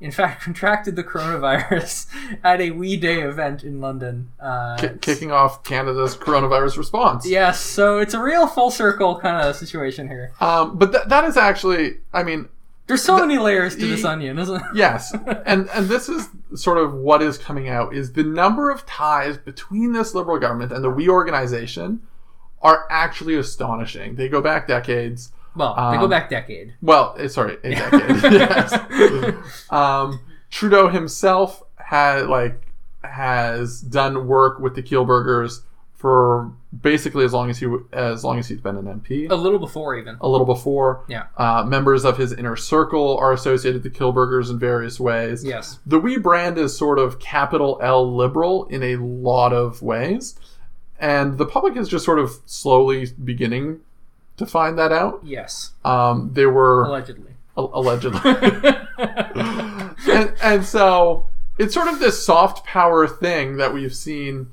in fact, [LAUGHS] contracted the coronavirus [LAUGHS] at a We Day event in London. Uh, Ki- kicking off Canada's coronavirus response. Yes, so it's a real full circle kind of situation here. Um, but th- that is actually, I mean, There's so many layers to this onion, isn't it? yes, [LAUGHS] and and this is sort of what is coming out is the number of ties between this liberal government and the We organization are actually astonishing. They go back decades. Well, they go Um, back decade. Well, eh, sorry, a decade. [LAUGHS] yes. Um, Trudeau himself had like has done work with the Kielburgers for basically as long as he as long as he's been an MP. A little before even. a little before. Yeah. Uh, members of his inner circle are associated with the Kielburgers in various ways. Yes. The We brand is sort of capital L liberal in a lot of ways. And the public is just sort of slowly beginning to find that out. Yes. Um, they were Allegedly. al- allegedly. [LAUGHS] and, and so it's sort of this soft power thing that we've seen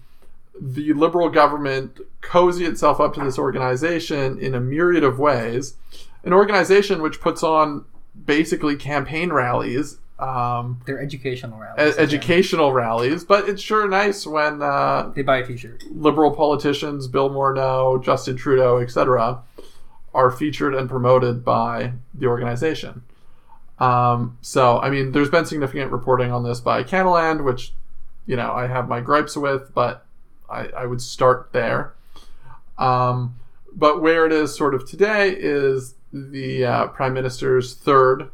the liberal government cozy itself up to this organization in a myriad of ways. An organization which puts on basically campaign rallies, um, They're educational e- rallies. educational rallies, but it's sure nice when uh, They buy a T-shirt. liberal politicians, Bill Morneau, Justin Trudeau, etc., are featured and promoted by the organization. Um, so, I mean, there's been significant reporting on this by Canadaland, which, you know, I have my gripes with, but I, I would start there. Um, but where it is sort of today is the uh, Prime Minister's third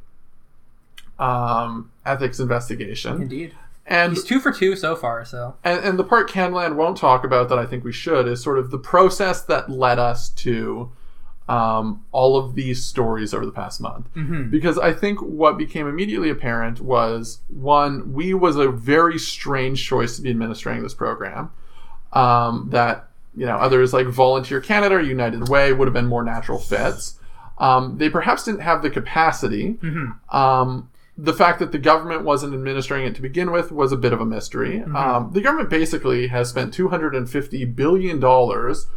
um, ethics investigation. Indeed. And He's two for two so far. So and, and the part Canadaland won't talk about that I think we should is sort of the process that led us to um, all of these stories over the past month. Because I think what became immediately apparent was one, we was a very strange choice to be administering this program. Um, that you know others like Volunteer Canada or United Way would have been more natural fits. Um, they perhaps didn't have the capacity. Um, the fact that the government wasn't administering it to begin with was a bit of a mystery. Um, the government basically has spent two hundred and fifty billion dollars,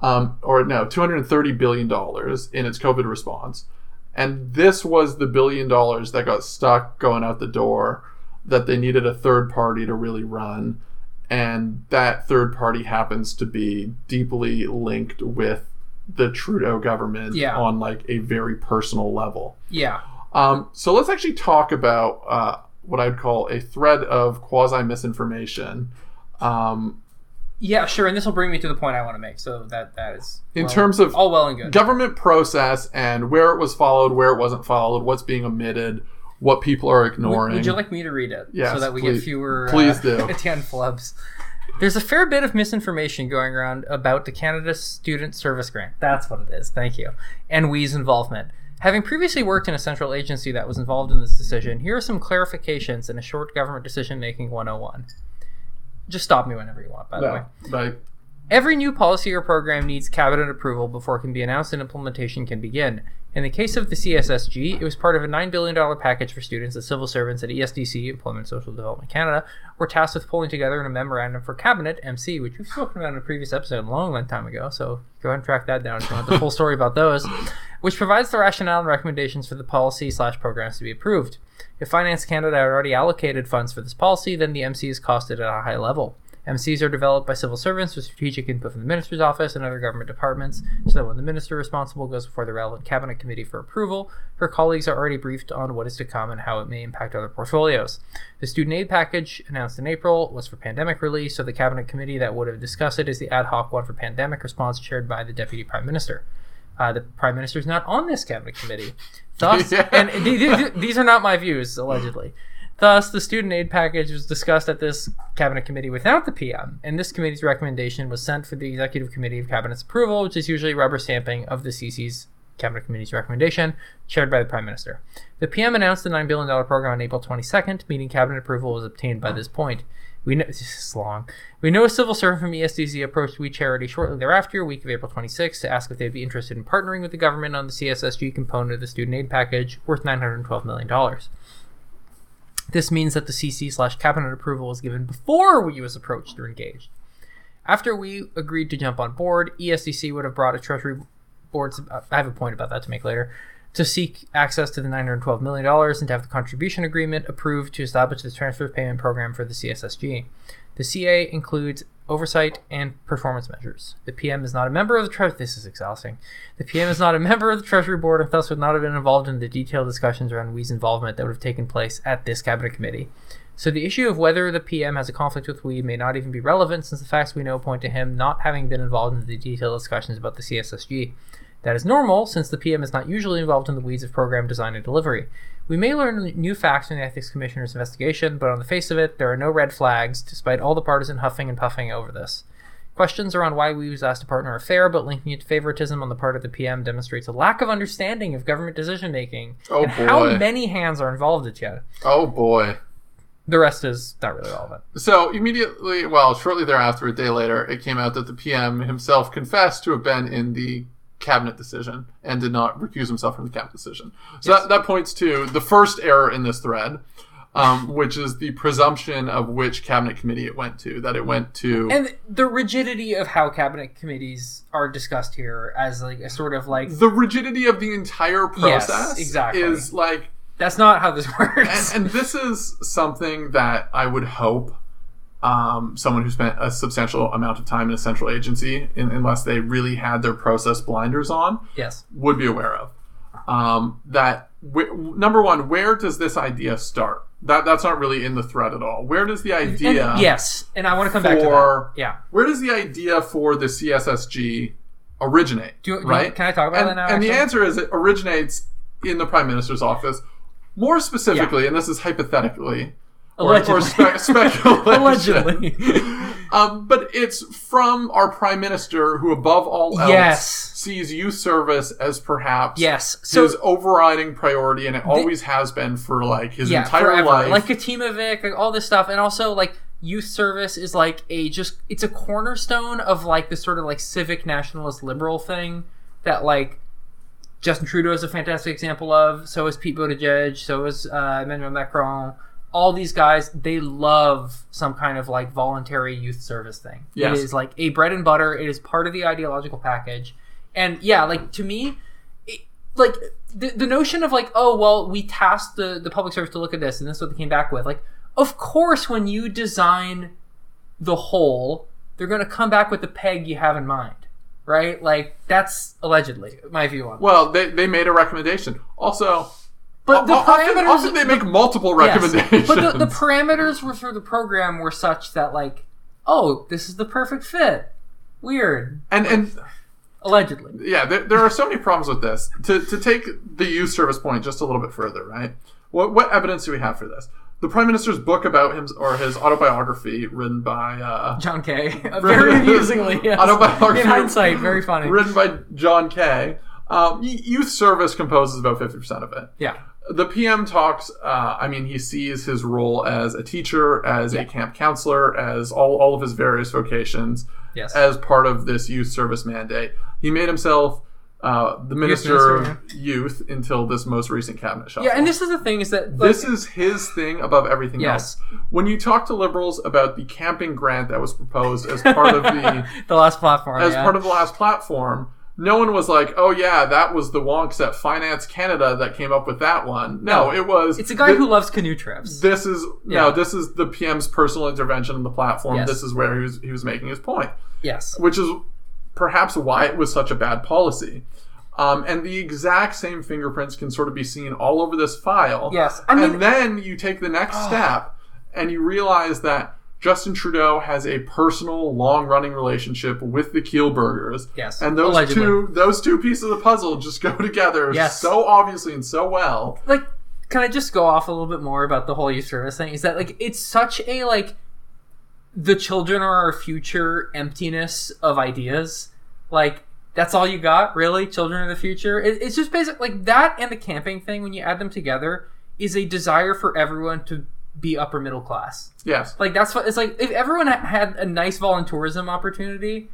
um, or no, two hundred and thirty billion dollars in its COVID response, and this was the billion dollars that got stuck going out the door that they needed a third party to really run, and that third party happens to be deeply linked with the Trudeau government Yeah. on like a very personal level. yeah, Um, so let's actually talk about uh, what I'd call a thread of quasi misinformation. Um, yeah, sure. And this will bring me to the point I want to make. So that that is In well- terms of all well and good. government process and where it was followed, where it wasn't followed, what's being omitted, what people are ignoring. would you like me to read it? Yes, so that we please- get fewer please uh, do. [LAUGHS] Etienne flubs. There's a fair bit of misinformation going around about the Canada Student Service Grant. That's what it is. Thank you. And WE's involvement. Having previously worked in a central agency that was involved in this decision, here are some clarifications in a short government decision making 101. Just stop me whenever you want, by the way. no, but Every new policy or program needs cabinet approval before it can be announced and implementation can begin. In the case of the CSSG, it was part of a $9 billion package for students that civil servants at ESDC, Employment and Social Development Canada, were tasked with pulling together in a memorandum for Cabinet, MC, which we've spoken about in a previous episode a long, long time ago, so go ahead and track that down if you want the full [LAUGHS] story about those, which provides the rationale and recommendations for the policy slash programs to be approved. If Finance Canada had already allocated funds for this policy, then the MC is costed at a high level. MCs are developed by civil servants with strategic input from the minister's office and other government departments, so that when the minister responsible goes before the relevant cabinet committee for approval, her colleagues are already briefed on what is to come and how it may impact other portfolios. The student aid package, announced in April, was for pandemic relief, so the cabinet committee that would have discussed it is the ad hoc one for pandemic response chaired by the deputy prime minister. Uh, the prime minister is not on this cabinet committee. Thus, Yeah. [LAUGHS] and th- th- th- these are not my views, allegedly. Thus, the student aid package was discussed at this cabinet committee without the PM, and this committee's recommendation was sent for the executive committee of cabinet's approval, which is usually rubber stamping of the CC's cabinet committee's recommendation, chaired by the prime minister. The PM announced the $9 billion program on April 22nd, meaning cabinet approval was obtained by this point. We know [LAUGHS] this is long. We know a civil servant from ESDC approached We Charity shortly thereafter, week of April 26, to ask if they'd be interested in partnering with the government on the CSSG component of the student aid package, worth $912 million. This means that the CC slash cabinet approval was given before we was approached or engaged. After we agreed to jump on board, ESDC would have brought a Treasury board. Uh, I have a point about that to make later. To seek access to the $912 million and to have the contribution agreement approved to establish the transfer payment program for the CSSG. The CA includes oversight and performance measures. The PM is not a member of the Treasury. This is exhausting. The PM is not a [LAUGHS] member of the Treasury Board and thus would not have been involved in the detailed discussions around WE's involvement that would have taken place at this cabinet committee. So the issue of whether the PM has a conflict with we may not even be relevant since the facts we know point to him not having been involved in the detailed discussions about the CSSG. That is normal since the PM is not usually involved in the weeds of program design and delivery. We may learn new facts from the Ethics Commissioner's investigation, but on the face of it, there are no red flags, despite all the partisan huffing and puffing over this. Questions around why we was asked to partner are fair, but linking it to favoritism on the part of the PM demonstrates a lack of understanding of government decision making Oh, and how many hands are involved in yet. Oh boy. The rest is not really relevant. So immediately, well, shortly thereafter, a day later, it came out that the PM himself confessed to have been in the cabinet decision and did not recuse himself from the cabinet decision. So Yes. that, that points to the first error in this thread, um, which is the presumption of which cabinet committee it went to. That it went to. And the rigidity of how cabinet committees are discussed here as like a sort of like the rigidity of the entire process Yes, exactly. is like that's not how this [LAUGHS] works. and, and this is something that I would hope um, someone who spent a substantial amount of time in a central agency, in, unless they really had their process blinders on, yes. would be aware of. Um, that wh- number one, where does this idea start? That that's not really in the thread at all. Where does the And- idea? yes, and I want to come back to for- that. Yeah. Where does the idea for the CSSG originate? Do do right? can I talk about and, that now, And the answer is it originates in the prime minister's office. More specifically, and this is hypothetically, or, or Allegedly. spe- speculation. Allegedly. [LAUGHS] um, but it's from our prime minister, who above all else Yes. sees youth service as perhaps Yes. So his overriding priority, and it always has been for like his yeah, entire forever. life. Like Katimavik, like all this stuff, and also like youth service is like a just it's a cornerstone of like this sort of like civic nationalist liberal thing that like Justin Trudeau is a fantastic example of. So is Pete Buttigieg. So is uh, Emmanuel Macron. All these guys, they love some kind of like voluntary youth service thing. Yes. It is like a bread and butter. It is part of the ideological package. And yeah, like to me, it, like the, the notion of like, oh well, we tasked the the public service to look at this, and this is what they came back with. Like, of course, when you design the whole, they're going to come back with the peg you have in mind, right? Like that's allegedly my view on. well, they, they made a recommendation. Also, But the often, parameters, often they make multiple yes. recommendations. But the, the parameters were for the program were such that like, oh, this is the perfect fit. Weird, and and allegedly. yeah, there, there are so many problems with this. To, to take the youth service point just a little bit further, right? What, what evidence do we have for this? The prime minister's book about him, or his autobiography, written by uh, John Kay, [LAUGHS] [LAUGHS] very amusingly. Yes. Autobiography. In hindsight, very funny. written by John Kay. Um, youth service composes about fifty percent of it. Yeah. The PM talks. Uh, I mean, he sees his role as a teacher, as a camp counselor, as all all of his various vocations Yes. as part of this youth service mandate. He made himself uh, the minister minister, of youth until this most recent cabinet shuffle. yeah, and this is the thing is that like, this is his thing above everything Yes. else. When you talk to liberals about the camping grant that was proposed as part of the [LAUGHS] the last platform. as yeah. part of the last platform, no one was like, "Oh yeah, that was the wonks at Finance Canada that came up with that one." No, No. it was. It's a guy thi- who loves canoe trips. This is Yeah. no. This is the PM's personal intervention in the platform. Yes. This is where he was he was making his point, yes. which is perhaps why it was such a bad policy. Um, and the exact same fingerprints can sort of be seen all over this file. Yes. I mean- and then you take the next step and you realize that Justin Trudeau has a personal, long-running relationship with the Kielburgers. Yes. And those Allegedly. two those two pieces of the puzzle just go [LAUGHS] together Yes. so obviously and so well. like can i just go off a little bit more about the whole youth service thing is that like it's such a like the children are our future emptiness of ideas like that's all you got really children of the future it, it's just basic like that and the camping thing when you add them together is a desire for everyone to be upper middle class Yes. like that's what it's like if everyone had a nice volunteerism opportunity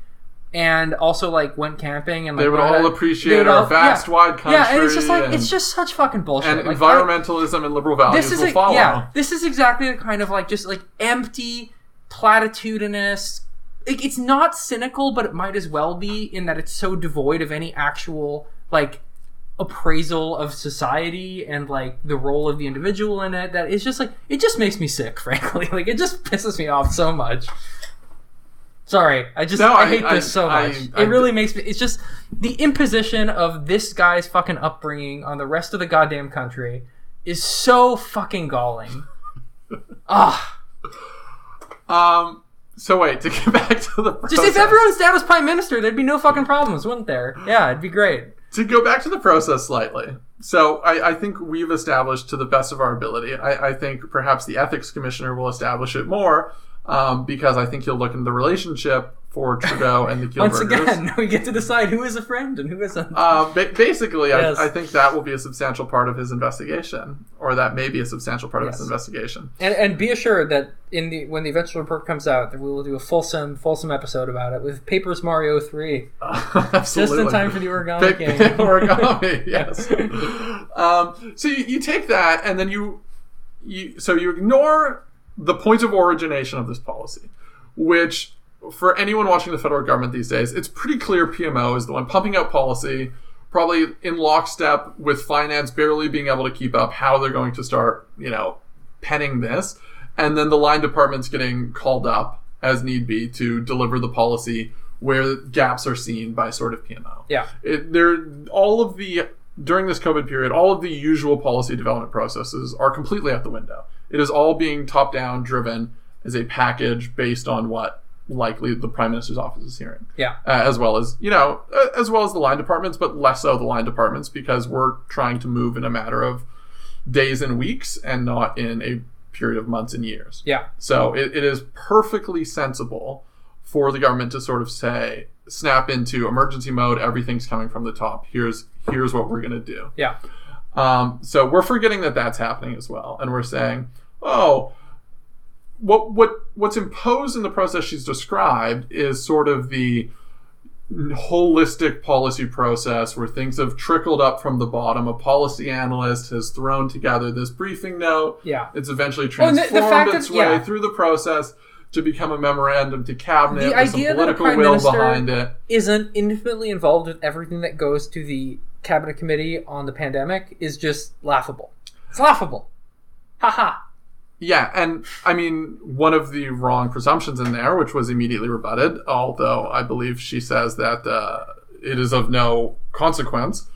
and also like went camping and like They would all how- appreciate would our all- vast, yeah. wide country. yeah and it's just like and, it's just such fucking bullshit and Like, I- environmentalism and liberal values this is will a, follow. yeah this is exactly the kind of like just like empty platitudinous like, it's not cynical but it might as well be in that it's so devoid of any actual like appraisal of society and like the role of the individual in it that it's just like it just makes me sick [LAUGHS] frankly. Like it just pisses me off so much. Sorry i just No, I, I- hate I- this so much. It really makes me it's just the imposition of this guy's fucking upbringing on the rest of the goddamn country is so fucking galling. [LAUGHS] Ah Um. So wait to get [LAUGHS] back to the process. just if everyone's dad was prime minister there'd be no fucking problems wouldn't there? Yeah it'd be great to go back to the process slightly. So I, I think we've established to the best of our ability. I, I think perhaps the ethics commissioner will establish it more um, because I think he'll look into the relationship for Trudeau and the Kielburgers. once again we get to decide who is a friend and who isn't Um, ba- basically, Yes. I, I think that will be a substantial part of his investigation, or that may be a substantial part of his investigation. And, and be assured that in the when the eventual report comes out, that we will do a fulsome fulsome episode about it with Papers Mario three, [LAUGHS] Absolutely. just in time for the origami game. origami, [LAUGHS] yes. um, so you, you take that, and then you, you, so you ignore the point of origination of this policy, which for anyone watching the federal government these days, it's pretty clear PMO is the one pumping out policy, probably in lockstep with finance barely being able to keep up how they're going to start, you know, penning this, and then the line departments getting called up as need be to deliver the policy where gaps are seen by sort of PMO Yeah, it, there all of the during this COVID period, all of the usual policy development processes are completely out the window. It is all being top down driven as a package based on what likely the prime minister's office is hearing, yeah, uh, as well as you know, uh, as well as the line departments, but less so the line departments because we're trying to move in a matter of days and weeks and not in a period of months and years. yeah, So it, it is perfectly sensible for the government to sort of say, snap into emergency mode. Everything's coming from the top. Here's here's what we're gonna do. yeah, Um, so we're forgetting that that's happening as well, and we're saying, oh, what what what's imposed in the process she's described is sort of the holistic policy process where things have trickled up from the bottom. A policy analyst has thrown together this briefing note. yeah. It's eventually Well, the- transformed the its that- way yeah. through the process to become a memorandum to cabinet The with idea some that a political prime will minister- behind it. Isn't intimately involved with everything that goes to the cabinet committee on the pandemic is just laughable. It's laughable. Haha. Yeah, and I mean, one of the wrong presumptions in there, which was immediately rebutted, although I believe she says that uh, it is of no consequence,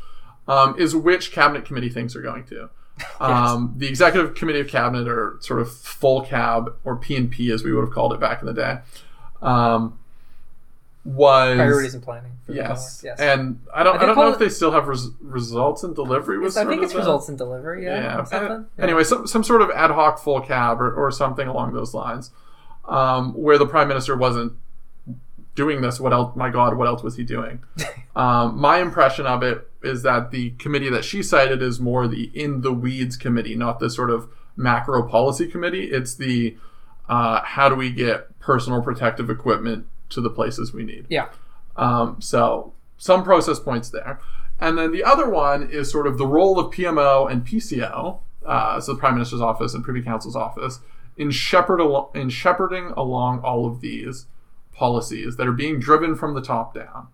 um, is which cabinet committee things are going to. [LAUGHS] Um, the executive committee of cabinet, or sort of full cab, or P and P as we would have called it back in the day, um, was Priorities and planning. For Yes. Yes. and I don't, I, think don't know if they still have res- results and delivery. Was I think it's results in delivery. Yeah. Yeah. Anyway, some some sort of ad hoc full cab or, or something along those lines, um, where the prime minister wasn't doing this. What else? My God, what else was he doing? [LAUGHS] um, my impression of it is that the committee that she cited is more the in the weeds committee, not the sort of macro policy committee. It's the uh, how do we get personal protective equipment to the places we need. Yeah. Um, so some process points there. And then the other one is sort of the role of PMO and PCO, uh, so the Prime Minister's office and Privy Council's office, in shepherd al- in shepherding along all of these policies that are being driven from the top down.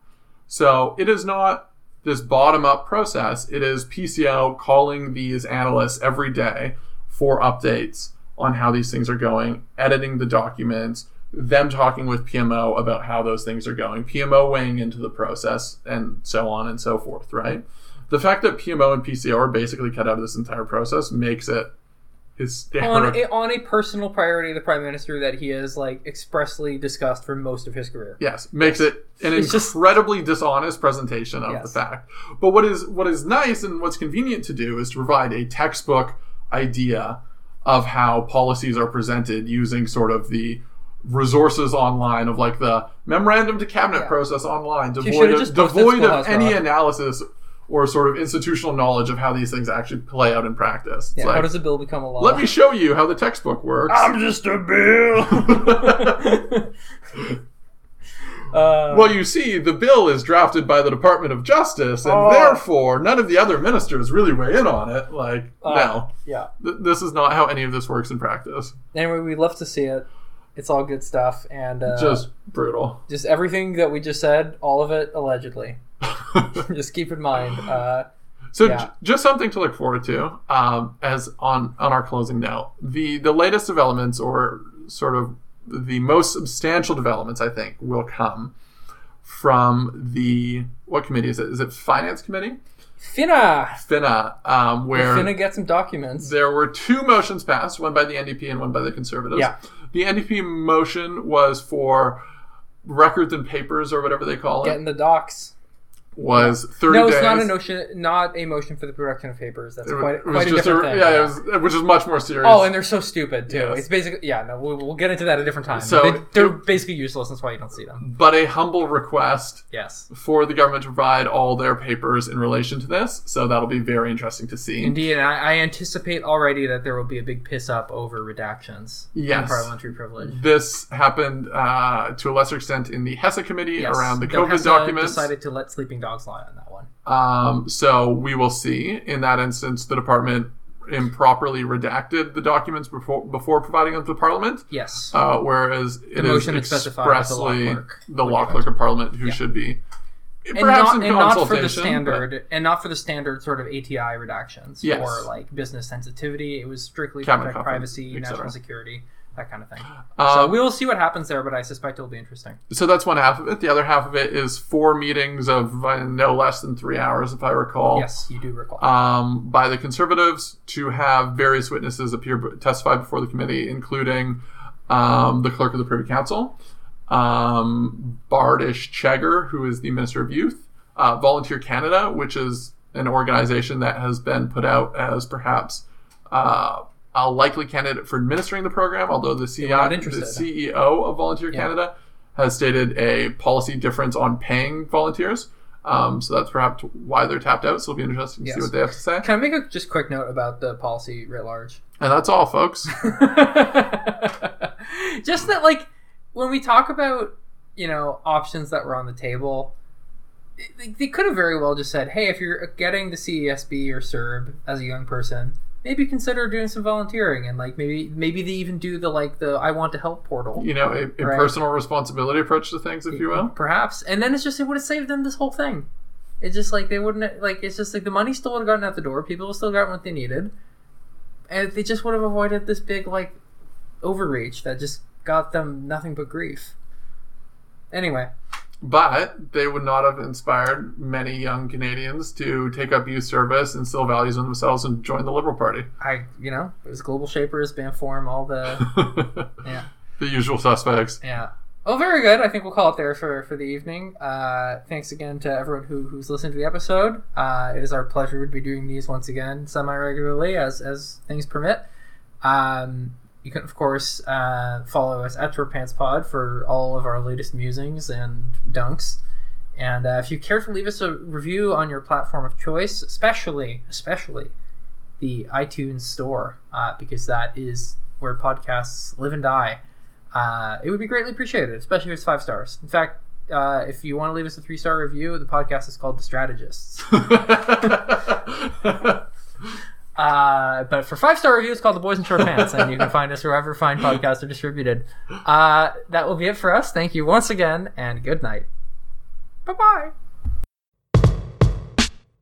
So it is not this bottom up process. It is PCO calling these analysts every day for updates on how these things are going, editing the documents, them talking with PMO about how those things are going, PMO weighing into the process, and so on and so forth, right? The fact that PMO and PCO are basically cut out of this entire process makes it on a, on a personal priority of the prime minister that he has like expressly discussed for most of his career. Yes, makes it an It's just- incredibly dishonest presentation of Yes. the fact. But what is what is nice and what's convenient to do is to provide a textbook idea of how policies are presented using sort of the resources online of like the memorandum to cabinet Yeah. process online devoid of, devoid of any Rock. analysis or sort of institutional knowledge of how these things actually play out in practice. It's Yeah, like, how does a bill become a law? let me show you how the textbook works. I'm just a bill. [LAUGHS] [LAUGHS] uh, Well, you see, the bill is drafted by the Department of Justice, and Oh. therefore none of the other ministers really weigh in on it. Like, Uh, no, yeah. Th- this is not how any of this works in practice. Anyway, we'd love to see it. It's all good stuff, and uh, Just brutal. just everything that we just said, all of it allegedly. [LAUGHS] just keep in mind. Uh, so, Yeah. j- just something to look forward to. Um, as on on our closing note, the the latest developments, or sort of the most substantial developments, I think, will come from the what committee is it? Is it Finance Committee? Finna, FINA, um, where Finna get some documents. There were two motions passed, one by the NDP and one by the Conservatives. Yeah. The NDP motion was for records and papers or whatever they call it. Getting the docs. Was 30 No, it's days. not a notion, not a motion for the production of papers. That's It was, quite, it was quite a different a, thing. yeah, it was, which is much more serious. Oh, and they're so stupid too. Yes. It's basically yeah. No, we'll, we'll get into that at a different time. So, they, they're it- basically useless. That's why you don't see them. but a humble request Yes, for the government to provide all their papers in relation to this. So that'll be very interesting to see. indeed. And I, I anticipate already that there will be a big piss up over redactions Yes. parliamentary privilege. This happened uh, to a lesser extent in the HESA committee Yes. around the COVID Hessa documents. Decided to let sleeping dogs lie on that one. Um, so we will see. In that instance, the department improperly redacted the documents before before providing them to Parliament. Yes. Uh, whereas it is is the law expressly clerk. the law clerk of Parliament who should be and perhaps not, in and not for the consultation, standard and not for the standard sort of ATI redactions Yes. or like business sensitivity. It was strictly Cabinet protect conference, privacy, national security, that kind of thing. [GASPS] so um, we will see what happens there, but I suspect it will be interesting. so that's one half of it. The other half of it is four meetings of uh, no less than three hours, if I recall. Yes, you do recall. um, by the Conservatives to have various witnesses appear testify before the committee, including um, the clerk of the Privy Council, um, Bardish Chagger, who is the Minister of Youth, uh, Volunteer Canada, which is an organization that has been put out as perhaps uh, a likely candidate for administering the program, although the, CEO, the. CEO of Volunteer Canada has stated a policy difference on paying volunteers. Um, so that's perhaps why they're tapped out. So it'll be interesting to Yes. see what they have to say. Can I make a just quick note about the policy writ large? And that's all, folks. [LAUGHS] just that, like, when we talk about, you know, options that were on the table, they, they could have very well just said, hey, if you're getting the CESB or CERB as a young person, maybe consider doing some volunteering and like maybe maybe they even do the like the I want to help portal. You know, a, a Right. personal responsibility approach to things, if you will. Perhaps. And then it's just it would have saved them this whole thing. It's just like they wouldn't like it's just like the money still would have gotten out the door, people would still gotten what they needed. And they just would have avoided this big like overreach that just got them nothing but grief. Anyway, But they would not have inspired many young Canadians to take up youth service, instill values in themselves, and join the Liberal Party. I you know, it was Global Shapers, Banform, all the [LAUGHS] yeah. the usual suspects. Yeah. Oh, very good. I think we'll call it there for, for the evening. Uh, thanks again to everyone who, who's listened to the episode. Uh, it is our pleasure to be doing these once again semi regularly as, as things permit. Um, you can, of course, uh, follow us at Short Pants Pod for all of our latest musings and dunks. And uh, if you care to leave us a review on your platform of choice, especially, especially the iTunes store, uh, because that is where podcasts live and die uh, it would be greatly appreciated, especially if it's five stars. In fact, uh, if you want to leave us a three star review, the podcast is called The Strategists. [LAUGHS] [LAUGHS] Uh, but for five star reviews, called The Boys in Short Pants, and you can find us wherever fine podcasts are distributed. Uh, that will be it for us. Thank you once again, and good night. Bye bye.